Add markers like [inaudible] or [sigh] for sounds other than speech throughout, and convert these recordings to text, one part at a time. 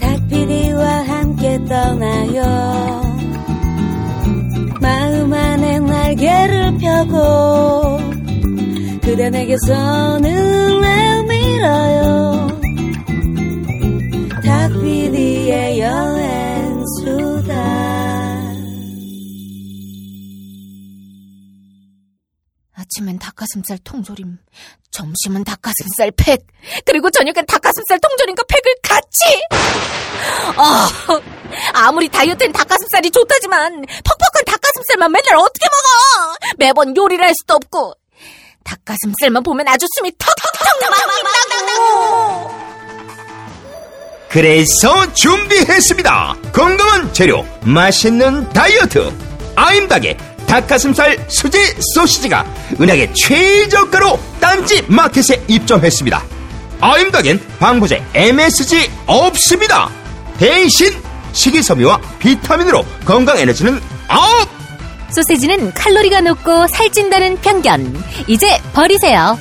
닭피디와 함께 떠나요 마음 안에 날개를 펴고 그대 내게서 눈을 밀어요 닭피디의 여행수다 아침엔 닭가슴살 통조림, 점심은 닭가슴살 팩, 그리고 저녁엔 닭가슴살 통조림과 팩을 같이! 아, 아무리 다이어트엔 닭가슴살이 좋다지만 퍽퍽한 닭가슴살만 맨날 어떻게 먹어! 매번 요리를 할 수도 없고 닭가슴살만 보면 아주 숨이 턱턱턱 막막막다고! 그래서 준비했습니다. 건강한 재료, 맛있는 다이어트. 아임닭의 닭가슴살 수제 소시지가 은하계 최저가로 딴지 마켓에 입점했습니다. 아임닭엔 방부제 MSG 없습니다. 대신 식이섬유와 비타민으로 건강 에너지는 업! 소세지는 칼로리가 높고 살찐다는 편견. 이제 버리세요.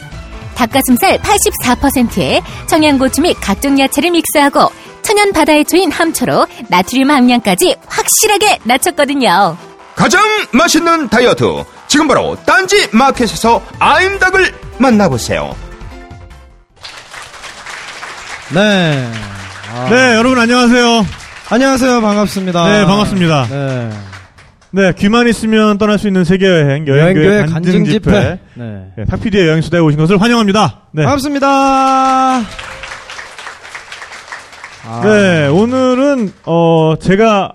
닭가슴살 84%에 청양고추 및 각종 야채를 믹스하고 천연 바다의 초인 함초로 나트륨 함량까지 확실하게 낮췄거든요. 가장 맛있는 다이어트. 지금 바로 딴지 마켓에서 아임닭을 만나보세요. 네. 아, 네, 여러분 안녕하세요. 안녕하세요. 반갑습니다. 네, 반갑습니다. 네. 네, 귀만 있으면 떠날 수 있는 세계 여행 여행교회 여행교회 간증 간증 집회. 집회. 네. 네, 탁피디의 여행 수다에 오신 것을 환영합니다. 네. 반갑습니다. 아, 네, 오늘은 어 제가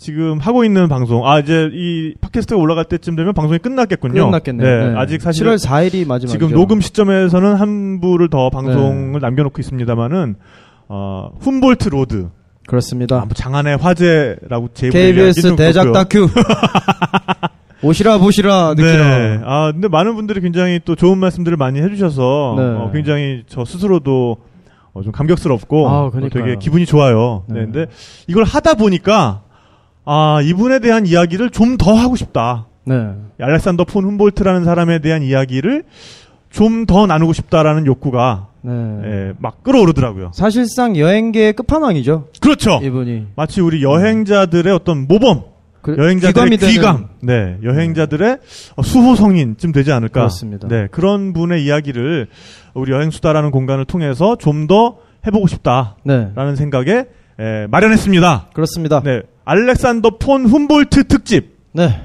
지금 하고 있는 방송 아 이제 이 팟캐스트가 올라갈 때쯤 되면 방송이 끝났겠군요. 끝났겠네요. 네, 네. 아직 사실 7월 4일이 마지막이죠. 지금 녹음 시점에서는 한 부를 더 방송을 네. 남겨놓고 있습니다만은 어 훔볼트 로드 그렇습니다. 아, 뭐 장안의 화제라고 제 KBS 대작 다큐. 오시라 보시라 느끼라. 네. 아, 근데 많은 분들이 굉장히 또 좋은 말씀들을 많이 해주셔서 네. 어, 굉장히 저 스스로도 어, 좀 감격스럽고 아, 어. 되게 기분이 좋아요. 네. 네. 근데 이걸 하다 보니까 아, 이분에 대한 이야기를 좀 더 하고 싶다. 네. 알렉산더 폰 훔볼트라는 사람에 대한 이야기를 좀 더 나누고 싶다라는 욕구가 네. 예, 막 끌어오르더라고요. 사실상 여행계의 끝판왕이죠. 그렇죠. 이분이. 마치 우리 여행자들의 어떤 모범, 그, 여행자들의 귀감이 되는- 귀감, 네, 여행자들의 어, 수호 성인쯤 되지 않을까. 그렇습니다. 네, 그런 분의 이야기를 우리 여행수다라는 공간을 통해서 좀 더 해보고 싶다라는 네. 생각에 에, 마련했습니다. 그렇습니다. 네, 알렉산더 폰 훔볼트 특집. 네.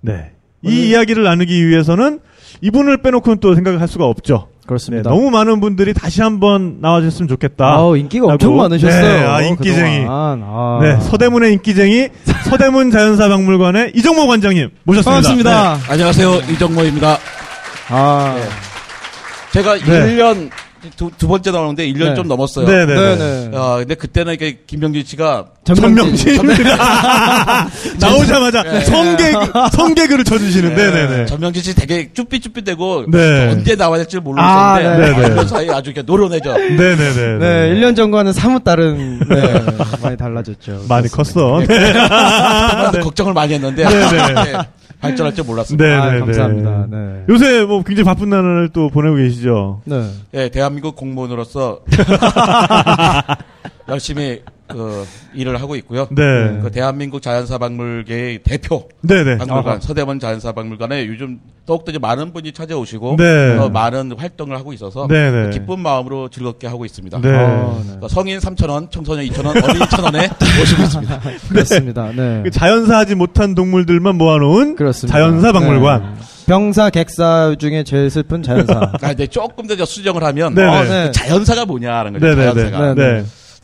네, 이 오늘- 이야기를 나누기 위해서는 이분을 빼놓고는 또 생각을 할 수가 없죠. 네, 그렇습니다. 너무 많은 분들이 다시 한번 나와주셨으면 좋겠다. 아우, 인기가 엄청. 많으셨어요. 네, 아, 인기쟁이. 그동안. 아. 네, 서대문의 인기쟁이 서대문 자연사 박물관의 이정모 관장님 모셨습니다. 반갑습니다. 네. 안녕하세요. 이정모입니다. 아. 제가 네. 1년 두, 두 번째 나오는데 1년 네. 좀 넘었어요. 네, 네, 네, 네. 네. 아, 근데 그때는 이게 김병진 씨가 전명진 [laughs] 나오자마자 성개 성개그를 [laughs] 쳐주시는 네네네. 전명진 씨 되게 쭈삣쭈삣대고 네. 언제 나와야 될지 아, 모르겠는데 네. 네, 네. 그 사이 아주 이렇게 노련해져. 네네네. 네, 1년 전과는 사뭇 다른, 네, 많이 달라졌죠. 많이 컸어. 네. [laughs] 그때마다 걱정을 많이 했는데 네, 네. 네, 발전할 줄 몰랐습니다. 네, 아, 네, 감사합니다. 네. 네. 요새 뭐 굉장히 바쁜 날을 또 보내고 계시죠. 네. 예, 대한민국 공무원으로서 [laughs] 열심히 그 일을 하고 있고요. 네. 그 대한민국 자연사박물계의 대표 네네. 박물관 아하. 서대문 자연사박물관에 요즘 더욱더 이제 많은 분이 찾아오시고 네. 어, 많은 활동을 하고 있어서 네네. 기쁜 마음으로 즐겁게 하고 있습니다. 네. 아, 네. 그 성인 3,000원, 청소년 2,000원, 어린이 1,000원에 모시고 있습니다. 그렇습니다. 네. 그 자연사하지 못한 동물들만 모아놓은 그렇습니다. 자연사 박물관. 네. 병사, 객사 중에 제일 슬픈 자연사. [laughs] 아, 근데 조금 더 수정을 하면. 어, 네. 그 자연사가 뭐냐라는 거죠. 네네네. 자연사가.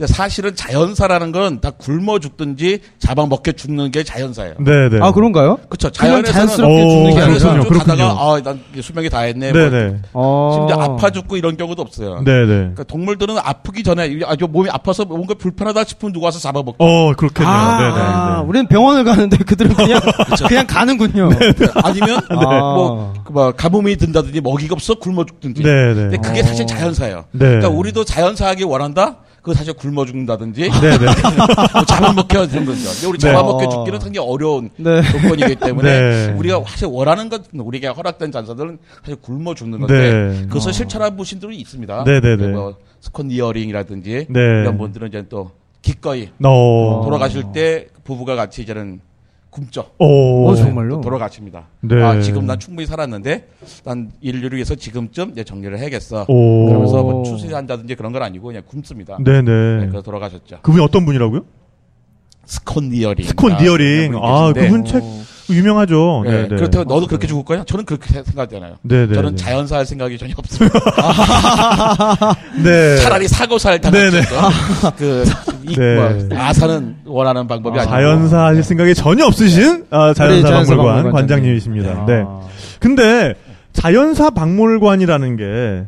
네. 네. 근데 사실은 자연사라는 건 다 굶어 죽든지 잡아먹혀 죽는 게 자연사예요. 네네. 아, 그런가요? 그렇죠. 자연에서는 자연스럽게 오, 죽는 게 아니라. 그렇군요. 쭉 가다가 아, 난 수명이 다 했네. 뭐 네네. 어. 심지어 아파 죽고 이런 경우도 없어요. 네네. 그러니까 동물들은 아프기 전에 아주 몸이 아파서 뭔가 불편하다 싶으면 누가 와서 잡아먹고 어, 그렇겠네요. 아, 네네. 우리는 병원을 가는데 그들은 그냥, [laughs] 그냥 가는군요. 아니면 아. 뭐, 그뭐 가뭄이 든다든지 먹이가 없어 굶어 죽든지. 네네. 근데 그게 사실 자연사예요. 네. 그러니까 우리도 자연사하게 원한다. 그거 사실 굶어 죽는다든지 네네. [laughs] 뭐 잡아먹혀 되는 거죠. 근데 우리 네. 잡아먹혀 어. 죽기는 상당히 어려운 네. 조건이기 때문에 네. 우리가 사실 원하는 것 우리가 허락된 자연사들은 사실 굶어 죽는 건데 네. 그것을 어. 실천한 분들이 있습니다. 네네네. 뭐 스콧 니어링이라든지 네. 이런 분들은 이제 또 기꺼이 어. 돌아가실 때 부부가 같이 이제는 굶죠. 오. 어, 정말요? 또 돌아가십니다. 네. 아, 지금 난 충분히 살았는데 난 인류를 위해서 지금쯤 이제 정리를 해야겠어. 오. 그러면서 뭐 투신한다든지 그런 건 아니고 그냥 굶습니다. 네네. 네, 그래서 돌아가셨죠. 그분이 어떤 분이라고요? 스콧 니어링. 스콧 니어링. 아, 그분 책 유명하죠. 네, 네, 네. 그렇다고 너도 그렇게 죽을 거냐? 저는 그렇게 생각하잖아요. 네, 네. 저는 네. 자연사 할 생각이 전혀 없습니다. [laughs] 네. 차라리 사고살 네, 네. 당했죠. [laughs] 그, 이, 네. 뭐, 아사는 원하는 방법이 아 니고. 자연사 하실 생각이 전혀 없으신 아, 자연사 자연사 박물관. 관장님이십니다. 네. 아. 근데 자연사 박물관이라는 게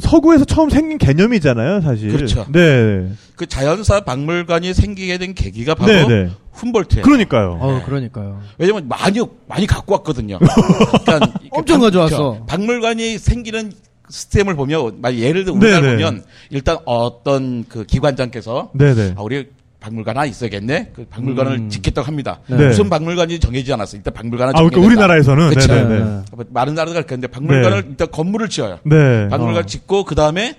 서구에서 처음 생긴 개념이잖아요, 사실. 그렇죠. 네. 그 자연사 박물관이 생기게 된 계기가 바로 네, 네. 훔볼트예요. 그러니까요. 어, 그러니까요. 왜냐면 많이 많이 갖고 왔거든요. [laughs] 그러니까 이렇게 엄청 박- 가져왔어. 그렇죠. 박물관이 생기는 시스템을 보면 예를 들어 우리나라 네네. 보면 일단 어떤 그 기관장께서 네네. 아, 우리 박물관 하나 있어야겠네. 그 박물관을 음. 짓겠다고 합니다. 네. 무슨 박물관이 정해지지 않았어요. 일단 박물관을 아, 그러니까 우리나라에서는. 네. 뭐 많은 나라들 갈 건데 박물관을 일단 건물을 지어요. 네. 박물관 어. 짓고 그 다음에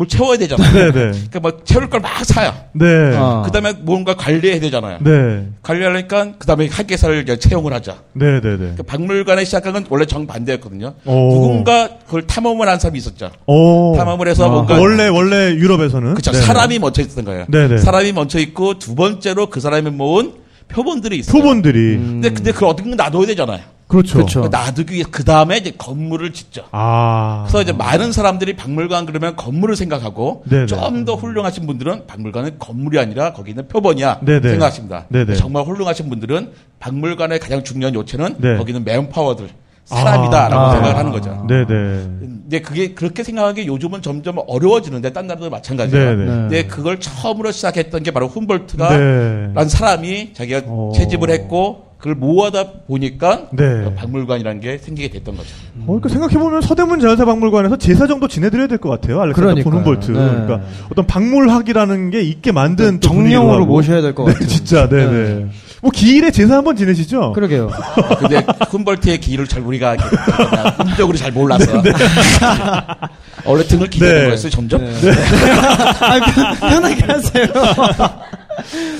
뭘 채워야 되잖아요. 네네. 그러니까 뭐 채울 걸 막 사요. 네. 아. 그 다음에 뭔가 관리해야 되잖아요. 네. 관리하려니까 그 다음에 학계사를 이제 채용을 하자. 네네네. 그 박물관에 시작한 건 원래 정반대였거든요. 오. 누군가 그걸 탐험을 한 사람이 있었죠. 오. 탐험을 해서 아. 뭔가 원래, 원래 유럽에서는. 그쵸 네네. 사람이 먼저 있었던 거예요. 네네. 사람이 먼저 있고 두 번째로 그 사람이 모은 표본들이 있어요. 표본들이. 근데 근데 그걸 어떻게 놔둬야 되잖아요. 그렇죠. 그렇죠. 놔두기 위해 그 다음에 이제 건물을 짓죠. 아. 그래서 이제 많은 사람들이 박물관 그러면 건물을 생각하고. 좀 더 훌륭하신 분들은 박물관은 건물이 아니라 거기 있는 표본이야 네네. 생각하십니다. 네네. 정말 훌륭하신 분들은 박물관의 가장 중요한 요체는 네. 거기는 맨파워들 사람이다라고 아. 생각을 하는 거죠. 네네. 근데 그게 그렇게 생각하기 요즘은 점점 어려워지는데 딴 나라도 마찬가지예요. 네네. 네. 근데 그걸 처음으로 시작했던 게 바로 훔볼트가 네. 란 사람이 자기가 어. 채집을 했고 그걸 모아다 보니까 네. 박물관이라는 게 생기게 됐던 거죠. 어, 그러니까 생각해 보면 서대문 자연사 박물관에서 제사 정도 지내드려야 될 것 같아요. 알렉산더. 훔볼트. 네. 그러니까 어떤 박물학이라는 게 있게 만든 또 정령으로. 모셔야 될것 [laughs] 네, 같아요. 진짜, 네네. 네. 뭐 기일에 제사 한번 지내시죠? 그러게요. [laughs] 근데 훔볼트의 기를 잘 우리가 음적으로 잘 몰라서 [laughs] 원래 등을 기대는 네. 거였어요 점점. 아, 편- 편하게 하세요.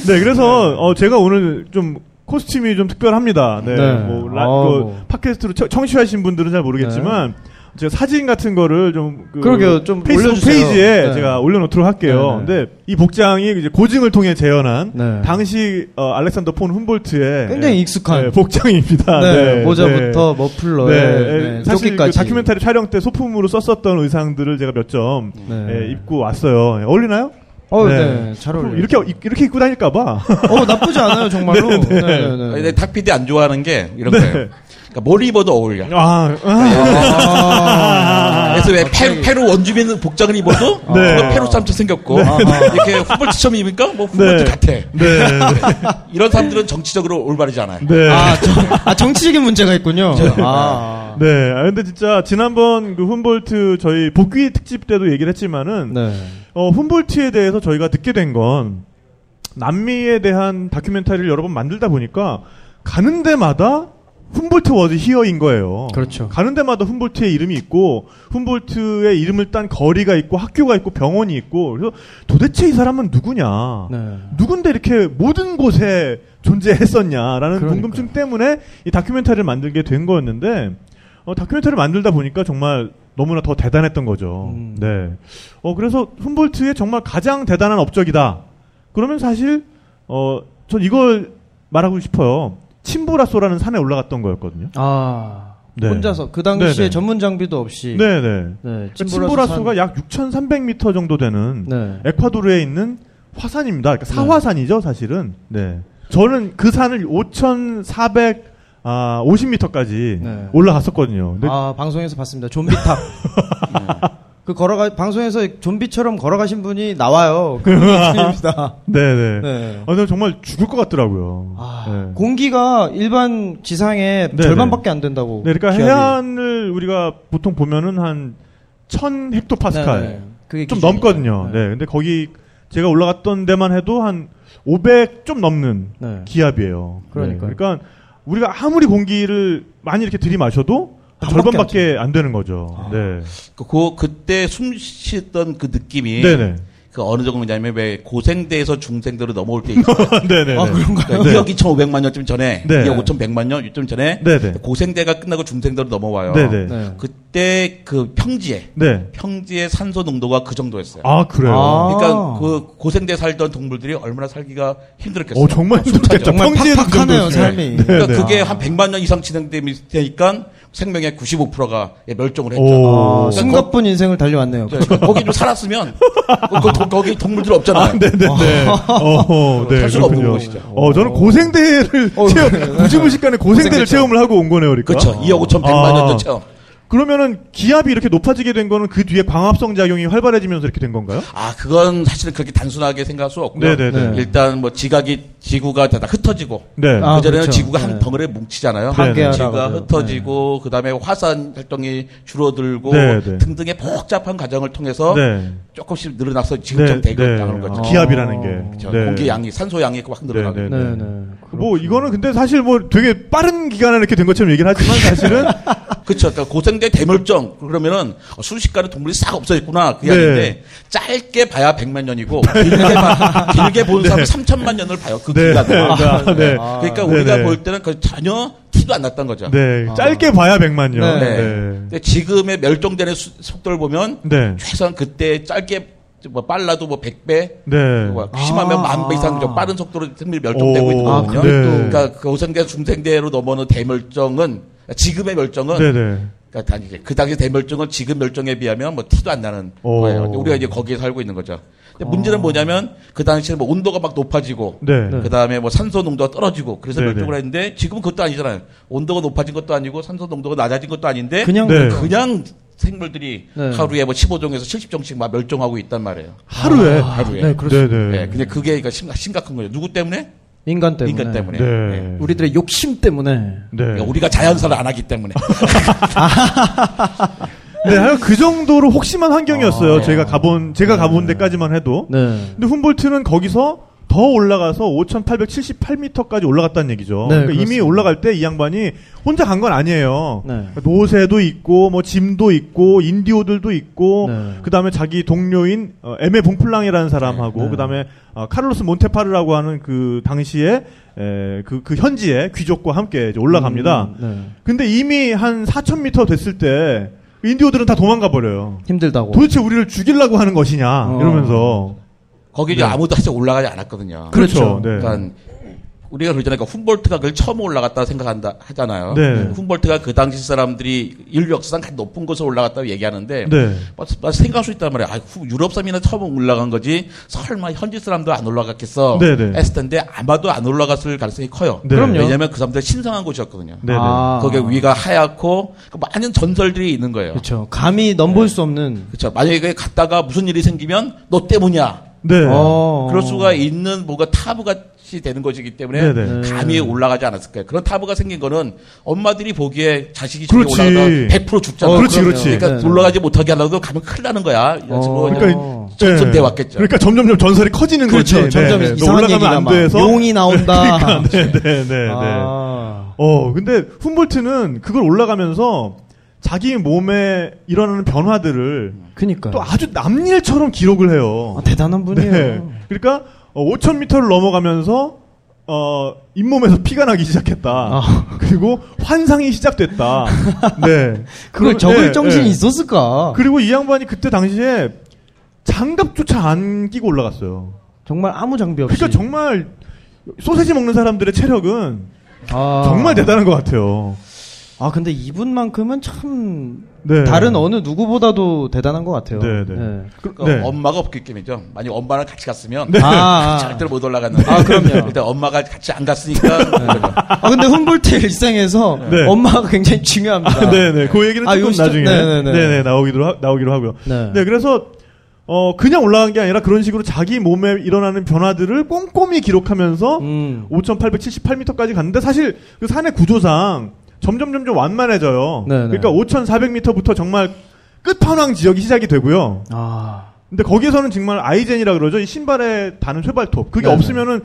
네, 그래서 어, 제가 오늘 좀 코스튬이 좀 특별합니다. 네, 네. 뭐, 라, 아, 그 뭐. 팟캐스트로 처- 청취하신 분들은 잘 모르겠지만 제가 사진 같은 거를 좀 그, 그러게요. 좀 페이스북 올려주세요. 페이지에 네. 제가 올려놓도록 할게요. 네, 네. 근데 이 복장이 이제 고증을 통해 재현한 네. 당시 어, 알렉산더 폰 훔볼트의 굉장히 네, 익숙한. 네, 복장입니다. 네, 네, 모자부터 네. 머플러에 네, 네, 사실 그. 다큐멘터리 촬영 때 소품으로 썼었던 의상들을 제가 몇점 네. 입고 왔어요. 네, 어울리나요? 어, 네. 네. 잘 어울려요. 이렇게 이렇게 입고 다닐까봐. 어, 나쁘지 않아요, 정말로. [laughs] 네, 네. 네, 네, 네. 근데 탁피디 안 좋아하는 게 이런 네. 거예요. 그러니까 뭘 입어도 어울려. 아, 아. 그래서 왜 페루, 페루 원주민 복장을 입어도 네. 뭐 페루 사람처럼 생겼고 이렇게 훔볼트처럼 입으니까 뭐 훔볼트 네. 같아. 네. [laughs] 이런 사람들은 정치적으로 올바르지 않아요. 네. 아, 정, 아, 정 치적인 문제가 있군요. 아. 네. 아, 근데 진짜 지난번 그 훔볼트 저희 복귀 특집 때도 얘기를 했지만은 네. 어, 훔볼트에 대해서 저희가 듣게 된 건 남미에 대한 다큐멘터리를 여러 번 만들다 보니까 가는 데마다 훔볼트 워즈 히어인 거예요. 그렇죠. 가는 데마다 훔볼트의 이름이 있고 훔볼트의 이름을 딴 거리가 있고 학교가 있고 병원이 있고 그래서 도대체 이 사람은 누구냐? 네. 누군데 이렇게 모든 곳에 존재했었냐라는 그러니까요. 궁금증 때문에 이 다큐멘터리를 만들게 된 거였는데 어, 다큐멘터리를 만들다 보니까 정말 너무나 더 대단했던 거죠. 음. 네. 어 그래서 훔볼트의 정말 가장 대단한 업적이다. 그러면 사실 어 전 이걸 말하고 싶어요. 침부라소라는 산에 올라갔던 거였거든요. 아. 네. 혼자서 그 당시에 네네. 전문 장비도 없이 네네. 네, 그러니까 침보라소 침부라소가 산- 약 6,300m 정도 되는 네. 에콰도르에 있는 화산입니다. 그러니까 사화산이죠, 사실은. 네. 저는 그 산을 5,400 아, 50m까지 네. 올라갔었거든요. 아, 방송에서 봤습니다. 좀비탑. [laughs] 그 걸어가 방송에서 좀비처럼 걸어가신 분이 나와요. [laughs] 그분입니다. 네네. 네. 아, 근데 정말 죽을 것 같더라고요. 아, 네. 공기가 일반 지상의 네네. 절반밖에 안 된다고. 네, 그러니까 기압이. 해안을 우리가 보통 보면은 한1000 헥토파스칼 네네. 그게 좀 기준이에요. 넘거든요. 네. 근데 거기 제가 올라갔던 데만 해도 한 500 좀 넘는 네. 기압이에요. 그러니까요. 네, 그러니까 우리가 아무리 공기를 많이 이렇게 들이마셔도 절반밖에 안 되는 거죠. 네. 그, 그- 그때 숨 쉬었던 그 느낌이 네네. 그 어느 정도냐면 왜 고생대에서 중생대로 넘어올 때 있죠. [laughs] 네네. 아, 그런가요? 네. 2억 2,500만 년쯤 전에, 네. 2억 5,100만 년쯤 전에 네네. 고생대가 끝나고 중생대로 넘어와요. 네네. 네. 그때 그 평지에 네. 평지의 산소 농도가 그 정도였어요. 아, 그래요? 아. 그러니까 그 고생대 살던 동물들이 얼마나 살기가 힘들었겠어요. 어, 정말 평지에도 그 팍팍하네요. 삶이. 네, 그러니까 네. 그게 한 100만 년 이상 진행되니까 생명의 95%가 멸종을 했죠. 오. 아, 그러니까 숨가쁜 인생을 달려왔네요. 거, 거- 거기 좀 살았으면 [laughs] 그, 그, 거기 동물들 없잖아요. 네네네. 어, 네. 살 수가 없는 그렇군요. 곳이죠. 어, 저는 고생대를 체험, 무지무식간에 고생대를 고생대 체험을 하고 온 거네요, 그러니까. 그렇죠. 2억 5천 100만 아. 년도 체험. 그러면은 기압이 이렇게 높아지게 된 거는 그 뒤에 광합성 작용이 활발해지면서 이렇게 된 건가요? 아, 그건 사실은 그렇게 단순하게 생각할 수 없고요. 네네네. 일단 뭐 지각이 지구가 다 흩어지고 네. 아, 그전에는 그렇죠. 지구가 한 네. 덩어리에 뭉치잖아요. 네, 지구가 네. 흩어지고 그다음에 화산 활동이 줄어들고 네, 네. 등등의 복잡한 과정을 통해서 네. 조금씩 늘어나서 지금처럼 되고 있다는 거죠. 기압이라는 게. 그렇죠. 네. 공기 양이 산소 양이 확 늘어나고 네, 네, 네, 네. 뭐 이거는 근데 사실 뭐 되게 빠른 기간에 이렇게 된 것처럼 얘기를 하지만 사실은 [laughs] 그렇죠. 그러니까 고생대 대멸종 그러면은 어, 순식간에 동물이 싹 없어졌구나 그게 네. 아닌데 짧게 봐야 100만 년이고 길게 봐, [laughs] 길게 보는 사람은 3천만 년을 봐요. 그 네. 기간을. 아, 네. 그러니까 네, 우리가 네. 볼 때는 그 전혀 티도 안 났던 거죠. 네. 짧게 봐야 100만요. 네. 네. 네. 근데 지금의 멸종되는 수- 속도를 보면 네. 최소한 그때 짧게 뭐 빨라도 뭐 100배, 네. 뭐 심하면 아. 만배 이상 좀 빠른 속도로 생물이 멸종되고 오, 있는 아, 거거든요. 그게 네. 또- 그러니까 그 고생대 중생대로 넘어오는 대멸종은 지금의 멸종은 네, 네. 그러니까 단- 이제 그 당시 대멸종은 지금 멸종에 비하면 뭐 티도 안 나는 오. 거예요. 우리가 이제 거기에 살고 있는 거죠. 근데 문제는 뭐냐면 그 당시에 뭐 온도가 막 높아지고 네. 그 다음에 뭐 산소 농도가 떨어지고 그래서 네, 멸종을 네. 했는데 지금은 그것도 아니잖아요. 온도가 높아진 것도 아니고 산소 농도가 낮아진 것도 아닌데 그냥 네. 그냥 생물들이 네. 하루에 뭐 15종에서 70종씩 막 멸종하고 있단 말이에요. 하루에. 하루에. 네, 그렇습니다. 네, 네. 네, 근데 그게 그러니까 심각, 심각한 거예요. 누구 때문에? 인간 때문에. 인간 때문에. 네. 네. 우리들의 욕심 때문에. 네. 그러니까 우리가 자연사를 안 하기 때문에. [laughs] 네, 하여간 그 정도로 혹심한 환경이었어요. 아, 제가 가본, 제가 가본 데까지만 해도. 네. 근데 훔볼트는 거기서 더 올라가서 5,878m까지 올라갔다는 얘기죠. 네, 그러니까 이미. 올라갈 때 이 양반이 혼자 간 건 아니에요. 네. 노새도 있고, 뭐 짐도 있고, 인디오들도 있고, 네. 그 다음에 자기 동료인 어, 에메 봉플랑이라는 사람하고, 네. 그 다음에 어, 카를로스 몬테파르라고 하는 그 당시에 에, 그, 그 현지의 귀족과 함께 올라갑니다. 음, 네. 근데 이미 한 4,000m 됐을 때 인디오들은 다 도망가 버려요. 힘들다고. 도대체 우리를 죽이려고 하는 것이냐 어. 이러면서 거기 이제 네. 아무도 사실 올라가지 않았거든요. 그렇죠. 네. 그러니까 우리가 그러잖아요. 그러니까 훔볼트가 그걸 처음 올라갔다 생각한다 하잖아요. 네. 훔볼트가 그 당시 사람들이 인류 역사상 가장 높은 곳에 올라갔다고 얘기하는데 네. 맞- 맞- 생각할 수 있단 말이에요. 아, 후- 유럽 사람이나 처음 올라간 거지. 설마 현지 사람도 안 올라갔겠어. 네, 네. 했을 텐데 아마도 안 올라갔을 가능성이 커요. 네. 그럼요. 왜냐하면 그 사람들 신성한 곳이었거든요. 네, 네. 아. 거기에 위가 하얗고 그 많은 전설들이 있는 거예요. 그렇죠. 감히 넘볼 수 없는. 그렇죠. 만약에 거기 갔다가 무슨 일이 생기면 너 때문이야. 네. 어. 그럴 수가 있는 뭐가 타부같이 되는 것이기 때문에 네네. 감히 올라가지 않았을 거예요. 그런 타부가 생긴 거는 엄마들이 보기에 자식이 저기. 올라가다 100% 죽잖아. 어, 그렇지, 그렇지. 그러니까 네. 올라가지 못하게 하려고 가면 큰일 나는 거야. 이런 식으로 어. 그러니까 전선돼 왔겠죠. 그러니까 점점점 전설이 커지는 그렇죠. 거지. 점점 네, 네. 너 이상한 올라가면 안막 돼서 용이 나온다. [laughs] 그러니까, 네, 네, 네, 네. 아. 어, 근데 훔볼트는 그걸 올라가면서 자기 몸에 일어나는 변화들을 그니까요. 또 아주 남일처럼 기록을 해요. 아, 대단한 분이에요. 네. 그러니까 5,000m를 넘어가면서 어, 잇몸에서 피가 나기 시작했다. 아. 그리고 환상이 시작됐다. [laughs] 네. 그걸 적을 네, 정신이 네. 있었을까? 그리고 이 양반이 그때 당시에 장갑조차 안 끼고 올라갔어요. 정말 아무 장비 없이. 그러니까 정말 소세지 먹는 사람들의 체력은 아. 정말 대단한 것 같아요. 아 근데 이분만큼은 참 네. 다른 어느 누구보다도 대단한 것 같아요. 네, 네. 그러니까 네. 엄마가 없기 때문이죠. 만약 엄마랑 같이 갔으면 아, 아. 절대로 못 올라갔는데. 아, 그럼요. [laughs] 일단 엄마가 같이 안 갔으니까. 그러죠. 아 근데 훔볼트 일생에서 네. 엄마가 굉장히 중요합니다. 네네. 그 얘기는 아, 조금 시점- 나중에 네네네. 네네, 나오기로 하, 나오기로 하고요. 네. 네, 그래서 어 그냥 올라간 게 아니라 그런 식으로 자기 몸에 일어나는 변화들을 꼼꼼히 기록하면서 음. 5,878m까지 갔는데 사실 그 산의 구조상 점점 점점 완만해져요. 네네. 그러니까 5,400m부터 정말 끝판왕 지역이 시작이 되고요. 아 근데 거기에서는 정말 아이젠이라 그러죠. 이 신발에 다는 쇠발톱. 그게 네네. 없으면은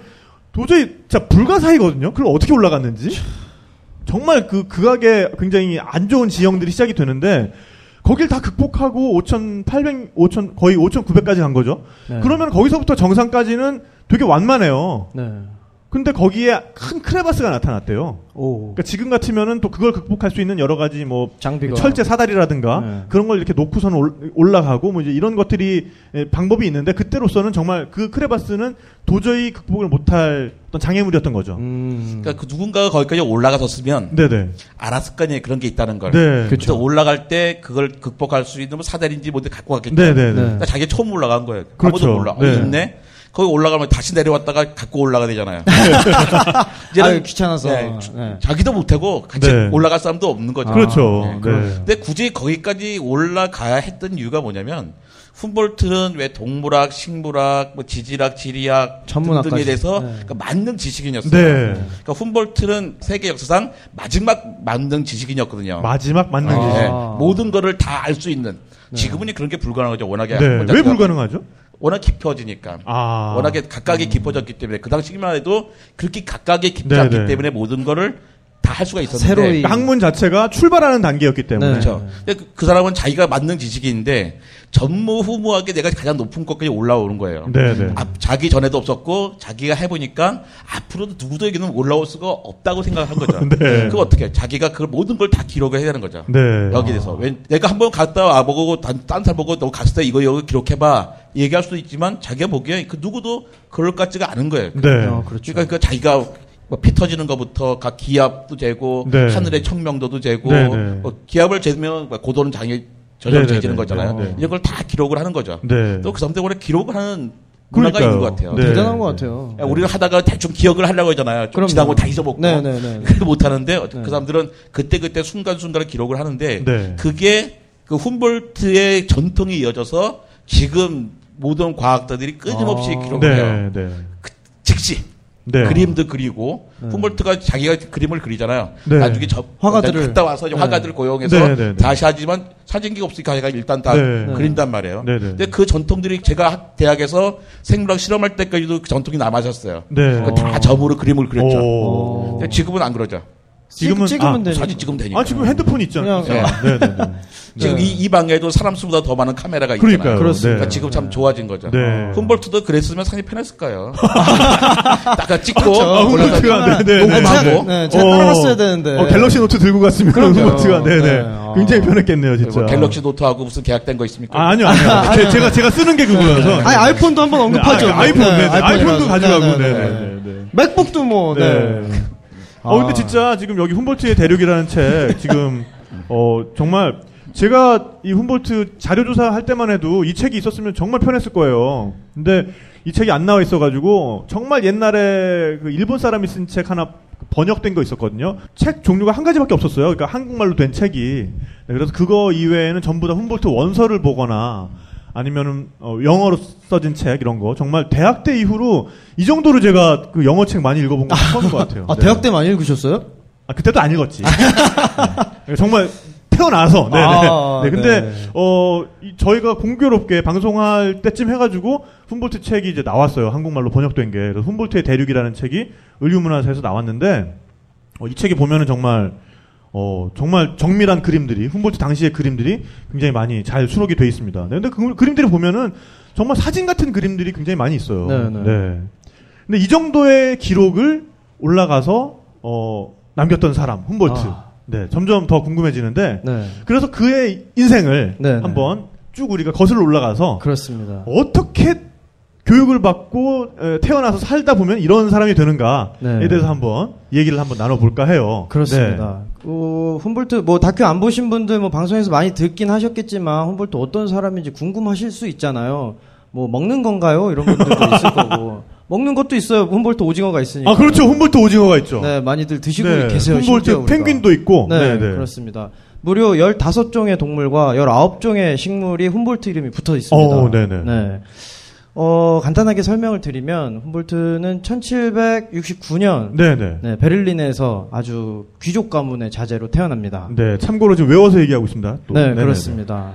도저히 진짜 불가사의거든요. 그걸 어떻게 올라갔는지. 정말 그 극악의 굉장히 안 좋은 지형들이 시작이 되는데 거길 다 극복하고 5,800, 5,000 거의 5,900까지 간 거죠. 네. 그러면 거기서부터 정상까지는 되게 완만해요. 네. 근데 거기에 큰 크레바스가 나타났대요. 오. 그러니까 지금 같으면은 또 그걸 극복할 수 있는 여러 가지 뭐 장비가. 철제 사다리라든가 네. 그런 걸 이렇게 놓고선 올- 올라가고 뭐 이제 이런 것들이 예, 방법이 있는데 그때로서는 정말 그 크레바스는 도저히 극복을 못할 어떤 장애물이었던 거죠. 음. 그러니까 그 누군가가 거기까지 올라가섰으면 네네. 알았을 거 아니에요. 그런 게 있다는 걸. 네. 그래서 올라갈 때 그걸 극복할 수 있는 뭐 사다리인지 뭔지 갖고 갔겠죠. 네네네. 네. 그러니까 자기 처음 올라간 거예요. 그렇죠. 아무도 몰라. 어, 네. 있네. 거기 올라가면 다시 내려왔다가 갖고 올라가야 되잖아요. [laughs] 아유, 귀찮아서. 네, 네. 자기도 못하고 같이 네. 올라갈 사람도 없는 거죠. 그렇죠. 네. 네. 근데 굳이 거기까지 올라가야 했던 이유가 뭐냐면 훔볼트는 왜 동물학, 식물학, 뭐 지질학, 지리학 전문학까지. 등등에 대해서 네. 그러니까 만능 지식인이었어요. 네. 그러니까 훔볼트는 세계 역사상 마지막 만능 지식인이었거든요. 마지막 맞는 아. 게. 네. 모든 거를 다 알 수 있는. 지금은 그런 게 불가능하죠. 워낙에 네. 왜 불가능하죠? 워낙 깊어지니까. 아. 워낙에 각각이 깊어졌기 때문에 그 당시만 해도 그렇게 각각이 깊지 않기 네네. 때문에 모든 거를 다 할 수가 있었는데 새로이- 학문 자체가 출발하는 단계였기 때문에. 네. 그렇죠. 근데 그, 그 사람은 자기가 만능 지식인데 전무후무하게 내가 가장 높은 것까지 올라오는 거예요. 네네. 앞- 자기 전에도 없었고 자기가 해보니까 앞으로도 누구도에게는 올라올 수가 없다고 생각한 거죠. [laughs] 네. 그거 어떻게? 해? 자기가 그 모든 걸 다 기록을 해야 되는 거죠. 네. 여기 대해서 왜 내가 한번 갔다 와 보고 딴 사람 보고 너 갔을 때 이거 이거 기록해봐 얘기할 수도 있지만 자기가 보기에 그 누구도 그럴 것 같지가 않은 거예요. 네. 어, 그렇죠. 그러니까 그 자기가 뭐피 터지는 것부터 각 기압도 재고 네. 하늘의 청명도도 재고 네, 네. 뭐 기압을 재면 뭐 고도는 장애 저절로 네, 네, 재지는 네. 거잖아요. 네, 네. 이런 걸다 기록을 하는 거죠. 네. 또그 사람들 원래 기록을 하는 문화가 그러니까요. 있는 것 같아요. 네. 대단한 것 같아요. 야, 우리는 하다가 대충 기억을 하려고 하잖아요. 좀 그럼요. 지나고 다 잊어먹고. 네, 네, 네. 그렇게 못하는데 네. 그 사람들은 그때그때 순간순간을 기록을 하는데 네. 그게 그 훔볼트의 전통이 이어져서 지금 모든 과학자들이 끊임없이 아. 기록을 해요. 네. 네. 즉시 네. 그림도 그리고 훔볼트가 자기가 그림을 그리잖아요. 네. 나중에 저 화가들을. 갔다 와서 네. 화가들을 고용해서 네, 네, 네. 다시 하지만 사진기가 없으니까 자기가 일단 다 네. 그린단 말이에요. 네, 네. 근데 그 전통들이 제가 학- 대학에서 생물학 실험할 때까지도 그 전통이 남아졌어요. 네. 그다 점으로 그림을 그렸죠. 오. 근데 지금은 안 그러죠. 지금은- 찍으면 아, 되니까. 사진 찍으면 되니까. 아, 지금 핸드폰 있잖아요. 그냥- 네, 네, 네. [laughs] 지금 네. 이, 이 방에도 사람 수보다 더 많은 카메라가 있잖아요. 그러니까요. 그렇습니다. 그러니까 지금 참 좋아진 거죠. 네. 훔볼트도 그랬으면 상당히 편했을 거예요. [laughs] [laughs] 딱 찍고 아, 훔볼트가, 네, 네, 네. 녹음하고 네, 제가 어. 따라갔어야 되는데. 어, 갤럭시 노트 들고 갔으면. 훔볼트가 네네 네. 아. 굉장히 편했겠네요 진짜. 뭐 갤럭시 노트하고 무슨 계약된 거 있습니까? 아, 아니요 아니요. 제- 제가 제가 쓰는 게 그거여서. 아니, 아이폰도 한번 언급하죠. 아, 아이폰, 네, 네. 아이폰도 가져가고, 네, 네, 네, 네, 네. 네, 네. 맥북도 뭐, 네. 네. 어, 근데 진짜 지금 여기 훔볼트의 대륙이라는 책, 지금, [laughs] 어, 정말, 제가 이 훔볼트 자료 조사 할 때만 해도 이 책이 있었으면 정말 편했을 거예요. 근데 이 책이 안 나와 있어가지고, 정말 옛날에 그 일본 사람이 쓴 책 하나 번역된 거 있었거든요. 책 종류가 한 가지밖에 없었어요. 그러니까 한국말로 된 책이. 네, 그래서 그거 이외에는 전부 다 훔볼트 원서를 보거나, 아니면은 어, 영어로 써진 책 이런 거 정말 대학 때 이후로 이 정도로 제가 그 영어 책 많이 읽어본 건 처음인 것 같아요. 아, 네. 대학 때 많이 읽으셨어요? 아, 그때도 안 읽었지. [laughs] 네. 정말 태어나서. 네, 아, 네. 네. 근데 네. 어 이- 저희가 공교롭게 방송할 때쯤 해가지고 훔볼트 책이 이제 나왔어요. 한국말로 번역된 게. 그래서 훔볼트의 대륙이라는 책이 을류문화사에서 나왔는데 어, 이 책에 보면은 정말 어 정말 정밀한 그림들이 훔볼트 당시의 그림들이 굉장히 많이 잘 수록이 돼 있습니다. 네, 근데 그 그림들을 보면은 정말 사진 같은 그림들이 굉장히 많이 있어요. 네, 네. 근데 이 정도의 기록을 올라가서 어 남겼던 사람 훔볼트. 아. 네, 점점 더 궁금해지는데 네. 그래서 그의 인생을 네, 네. 한번 쭉 우리가 거슬러 올라가서 그렇습니다. 어떻게 교육을 받고 에, 태어나서 살다 보면 이런 사람이 되는가에 네. 대해서 한번 얘기를 한번 나눠볼까 해요. 그렇습니다. 어, humboldt 뭐 다큐 안 보신 분들 뭐 방송에서 많이 듣긴 하셨겠지만 humboldt 어떤 사람인지 궁금하실 수 있잖아요. 뭐 먹는 건가요? 이런 분들도 [laughs] 있을 거고 먹는 것도 있어요. humboldt 오징어가 네. 있으니까. 아 그렇죠. 훔볼트 오징어가 있죠. 네, 많이들 드시고 네, 계세요. 우리가. 펭귄도 있고. 네, 네, 네. 그렇습니다. 무려 15종의 동물과 19종의 식물이 훔볼트 이름이 붙어 있습니다. 어, 네네. 네. 어, 간단하게 설명을 드리면 훔볼트는 1769년 네, 네. 네, 베를린에서 아주 귀족 가문의 자제로 태어납니다. 네, 참고로 지금 외워서 얘기하고 있습니다. 또. 네, 네네네. 그렇습니다.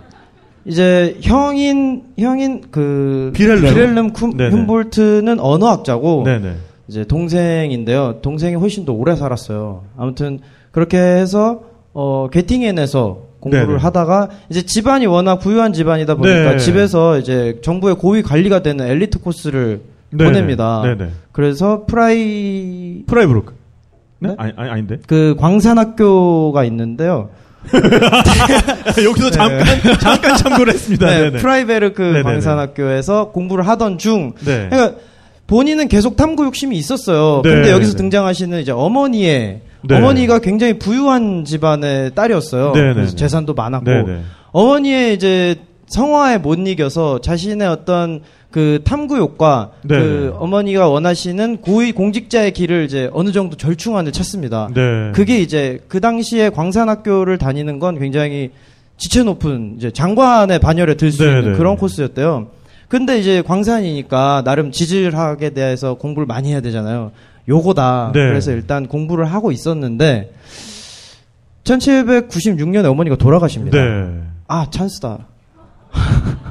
이제 형인 형인 그 빌헬름. 쿰 네네. 훔볼트는 언어학자고 네네. 이제 동생인데요. 동생이 훨씬 더 오래 살았어요. 아무튼 그렇게 해서 어 괴팅엔에서 공부를 네네. 하다가 이제 집안이 워낙 부유한 집안이다 보니까 네. 집에서 이제 정부의 고위 관리가 되는 엘리트 코스를 네. 보냅니다. 네네. 그래서 프라이 프라이부르크. 네? 네? 아니, 아니, 아닌데. 그 광산학교가 있는데요. [laughs] 여기서 잠깐, 잠깐 참고를 했습니다. 네, 네네. 프라이베르크. 광산학교에서 공부를 하던 중 네. 그러니까 본인은 계속 탐구 욕심이 있었어요. 네, 근데 여기서 네. 등장하시는 이제 어머니의 네. 어머니가 굉장히 부유한 집안의 딸이었어요. 네, 네, 그래서 네. 재산도 많았고 네네. 어머니의 이제 성화에 못 이겨서 자신의 어떤 그 탐구욕과 네, 그 네. 어머니가 원하시는 고위 공직자의 길을 이제 어느 정도 절충안을 찾습니다. 네. 그게 이제 그 당시에 광산학교를 다니는 건 굉장히 지체 높은 이제 장관의 반열에 들수 네, 있는 네, 그런 네. 코스였대요. 근데 이제 광산이니까 나름 지질학에 대해서 공부를 많이 해야 되잖아요. 요거다. 네. 그래서 일단 공부를 하고 있었는데 1796년에 어머니가 돌아가십니다. 네. 아 찬스다. [laughs]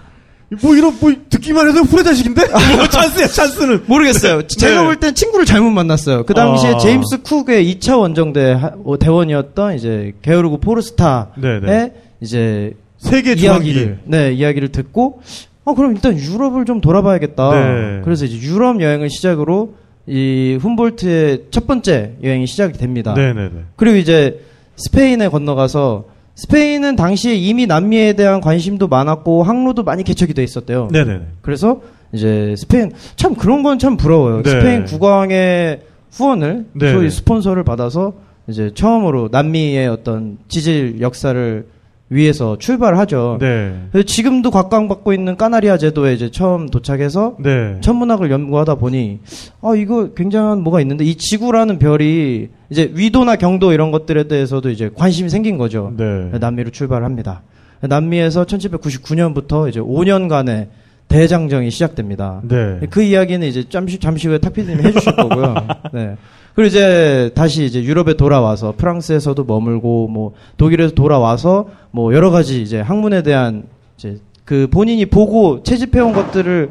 뭐 이런, 뭐, 듣기만 해도 후레자식인데? 뭐, 찬스야, 찬스는. 모르겠어요. 제가 네. 볼땐 친구를 잘못 만났어요. 그 당시에 아. 제임스 쿡의 2차 원정대 하- 어, 대원이었던 이제 게오르그 포르스타의 네네. 이제 세계 이야기를. 네 이야기를 듣고 어 그럼 일단 유럽을 좀 돌아봐야겠다. 네. 그래서 이제 유럽 여행을 시작으로 이 훔볼트의 첫 번째 여행이 시작이 됩니다. 네네네. 그리고 이제 스페인에 건너가서 스페인은 당시에 이미 남미에 대한 관심도 많았고 항로도 많이 개척이 돼 있었대요. 네네네. 그래서 이제 스페인 참 그런 건 참 부러워요. 네. 스페인 국왕의 후원을 네. 소위 스폰서를 받아서 이제 처음으로 남미의 어떤 지질 역사를 위해서 출발하죠. 네. 지금도 각광받고 있는 까나리아 제도에 이제 처음 도착해서 네. 천문학을 연구하다 보니 아 이거 굉장한 뭐가 있는데 이 지구라는 별이 이제 위도나 경도 이런 것들에 대해서도 이제 관심이 생긴 거죠. 네. 남미로 출발합니다. 남미에서 1799년부터 이제 5년간의 대장정이 시작됩니다. 네. 그 이야기는 이제 잠시 잠시 후에 탁피디님이 해주실 거고요. [laughs] 네. 그리고 이제 다시 이제 유럽에 돌아와서 프랑스에서도 머물고 뭐 독일에서 돌아와서 뭐 여러 가지 이제 학문에 대한 이제 그 본인이 보고 채집해온 것들을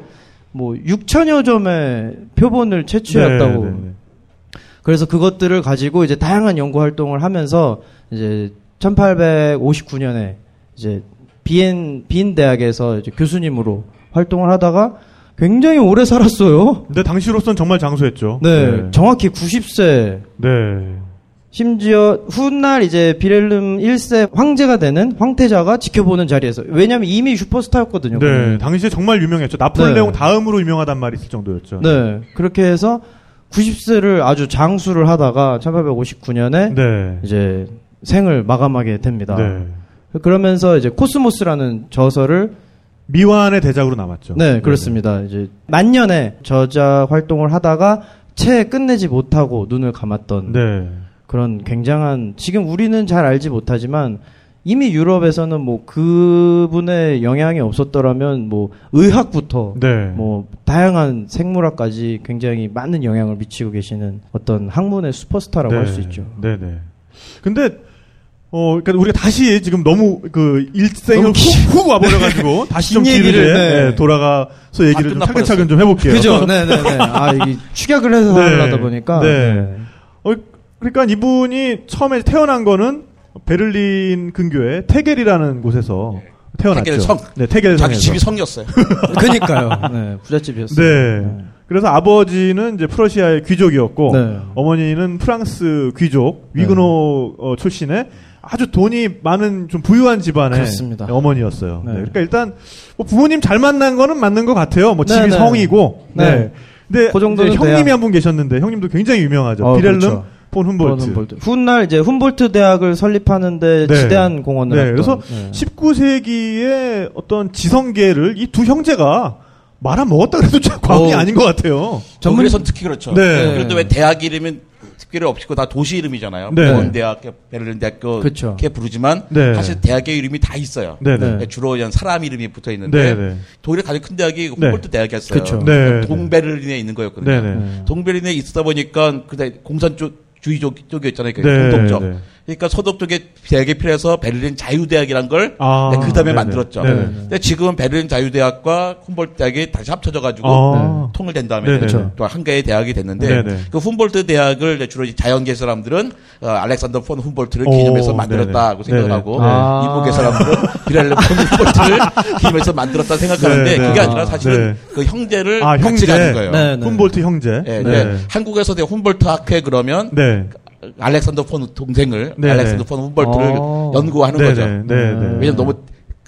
뭐 6천여 점의 표본을 채취했다고 네, 네, 네. 그래서 그것들을 가지고 이제 다양한 연구 활동을 하면서 이제 1859년에 이제 비엔 빈 대학에서 이제 교수님으로 활동을 하다가 굉장히 오래 살았어요. 근데 당시로선 정말 장수했죠. 네, 정확히 90세. 네. 심지어 훗날 이제 비렐름 1세 황제가 되는 황태자가 지켜보는 자리에서 왜냐면 이미 슈퍼스타였거든요. 네. 당시에 정말 유명했죠. 나폴레옹 네. 다음으로 유명하단 말이 있을 정도였죠. 네, 그렇게 해서 90세를 아주 장수를 하다가 1859년에 네. 이제 생을 마감하게 됩니다. 네. 그러면서 이제 코스모스라는 저서를 미완의 대작으로 남았죠. 네, 그렇습니다. 이제 만년에 저자 활동을 하다가 채 끝내지 못하고 눈을 감았던 네. 그런 굉장한 지금 우리는 잘 알지 못하지만 이미 유럽에서는 뭐 그분의 영향이 없었더라면 뭐 의학부터 네. 뭐 다양한 생물학까지 굉장히 많은 영향을 미치고 계시는 어떤 학문의 슈퍼스타라고 할수 있죠. 네 네. 근데 어, 그러니까 우리가 다시 지금 너무 그 일생을 너무 기- 훅 훅 와버려가지고 [laughs] 다시 좀 길게 네. 네, 돌아가서 얘기를 좀 차근차근 좀 해볼게요. 그죠? 네네네. [laughs] 아, 이게 축약을 해서 네. 하려다 보니까. 네. 어, 그러니까 이분이 처음에 태어난 거는 베를린 근교의 테겔이라는 곳에서 태어났죠. 테겔 성. 네, 테겔 자기 성에서. 집이 성이었어요. [laughs] 그니까요. 네, 부잣집이었어요. 네. 그래서 아버지는 이제 프러시아의 귀족이었고 네. 어머니는 프랑스 귀족 위그노 어, 출신의 아주 돈이 많은 좀 부유한 집안의 그렇습니다. 어머니였어요. 네. 네, 그러니까 일단 뭐 부모님 잘 만난 거는 맞는 것 같아요. 뭐 집이 네, 네. 성이고. 네. 네. 근데 그 정도는 형님이 돼야. 한분 계셨는데 형님도 굉장히 유명하죠. 어, 비렐름 그렇죠. 폰 훔볼트. 훔볼트. 훗날 이제 훔볼트 대학을 설립하는데 네. 지대한 공헌을 네, 했던. 그래서 네. 19세기의 어떤 지성계를 이 두 형제가 말아 먹었다 그래도 참 과언이 어. 아닌 것 같아요. 전문- 독일에선 특히 그렇죠. 네. 그런데 왜 대학 이름은 특별히 없고 다 도시 이름이잖아요. 네. 본 대학, 베를린 대학교 그쵸. 이렇게 부르지만 네. 사실 대학의 이름이 다 있어요. 네네. 네. 주로 그냥 사람 이름이 붙어 있는데 네네. 독일의 가장 큰 대학이 네. 훔볼트 대학이었어요. 네. 동베를린에 있는 거였거든요. 네. 동베를린에 있다 보니까 그때 공산 쪽 주의적 쪽이었잖아요. 그 네, 공동적. 네. 그러니까 서독 쪽에 대학이 필요해서 베를린 자유대학이란 걸 아, 네, 그 다음에 네네. 만들었죠. 네네. 근데 지금은 베를린 자유대학과 훔볼트 대학이 다시 합쳐져 가지고 아. 통일된 다음에 네네. 그렇죠. 또한 개의 대학이 됐는데 네네. 그 훔볼트 대학을 주로 이 자연계 사람들은 어, 알렉산더 폰 훔볼트를 오, 기념해서 만들었다고. 생각하고 네네. 아. 이북의 사람들은 비렐레 폰 훔볼트를 [laughs] 기념해서 만들었다 생각하는데 네네. 그게 아니라 아, 사실은 네. 그 형제를 아, 같이 형제. 가는 거예요. 네, 네. 훔볼트 형제. 예, 네. 근데 한국에서 내 훔볼트 학회 그러면 네. 알렉산더 폰 동생을 네네. 알렉산더 폰 훔볼트를 어. 연구하는 네네. 거죠. 네. 네. 왜냐면 너무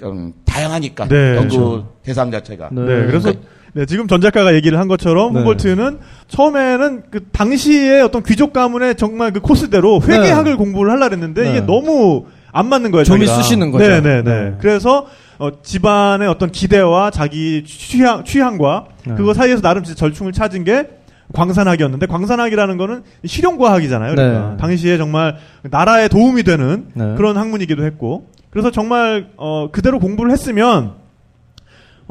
음, 다양하니까 네, 연구 그렇죠. 대상 자체가. 네. 네, 그래서 네, 지금 전 작가가 얘기를 한 것처럼 네. 훔볼트는 처음에는 그 당시의 어떤 귀족 가문의 정말 그 코스대로 회계학을 공부를 하려 했는데 네. 이게 너무 안 맞는 거예요. 자기가. 쑤시는 거죠. 네, 네, 네. 네. 그래서 어, 집안의 어떤 기대와 자기 취향 취향과 네. 그거 사이에서 나름 진짜 절충을 찾은 게 광산학이었는데 광산학이라는 거는 실용과학이잖아요. 그러니까 네. 당시에 정말 나라에 도움이 되는 네. 그런 학문이기도 했고 그래서 정말 어, 그대로 공부를 했으면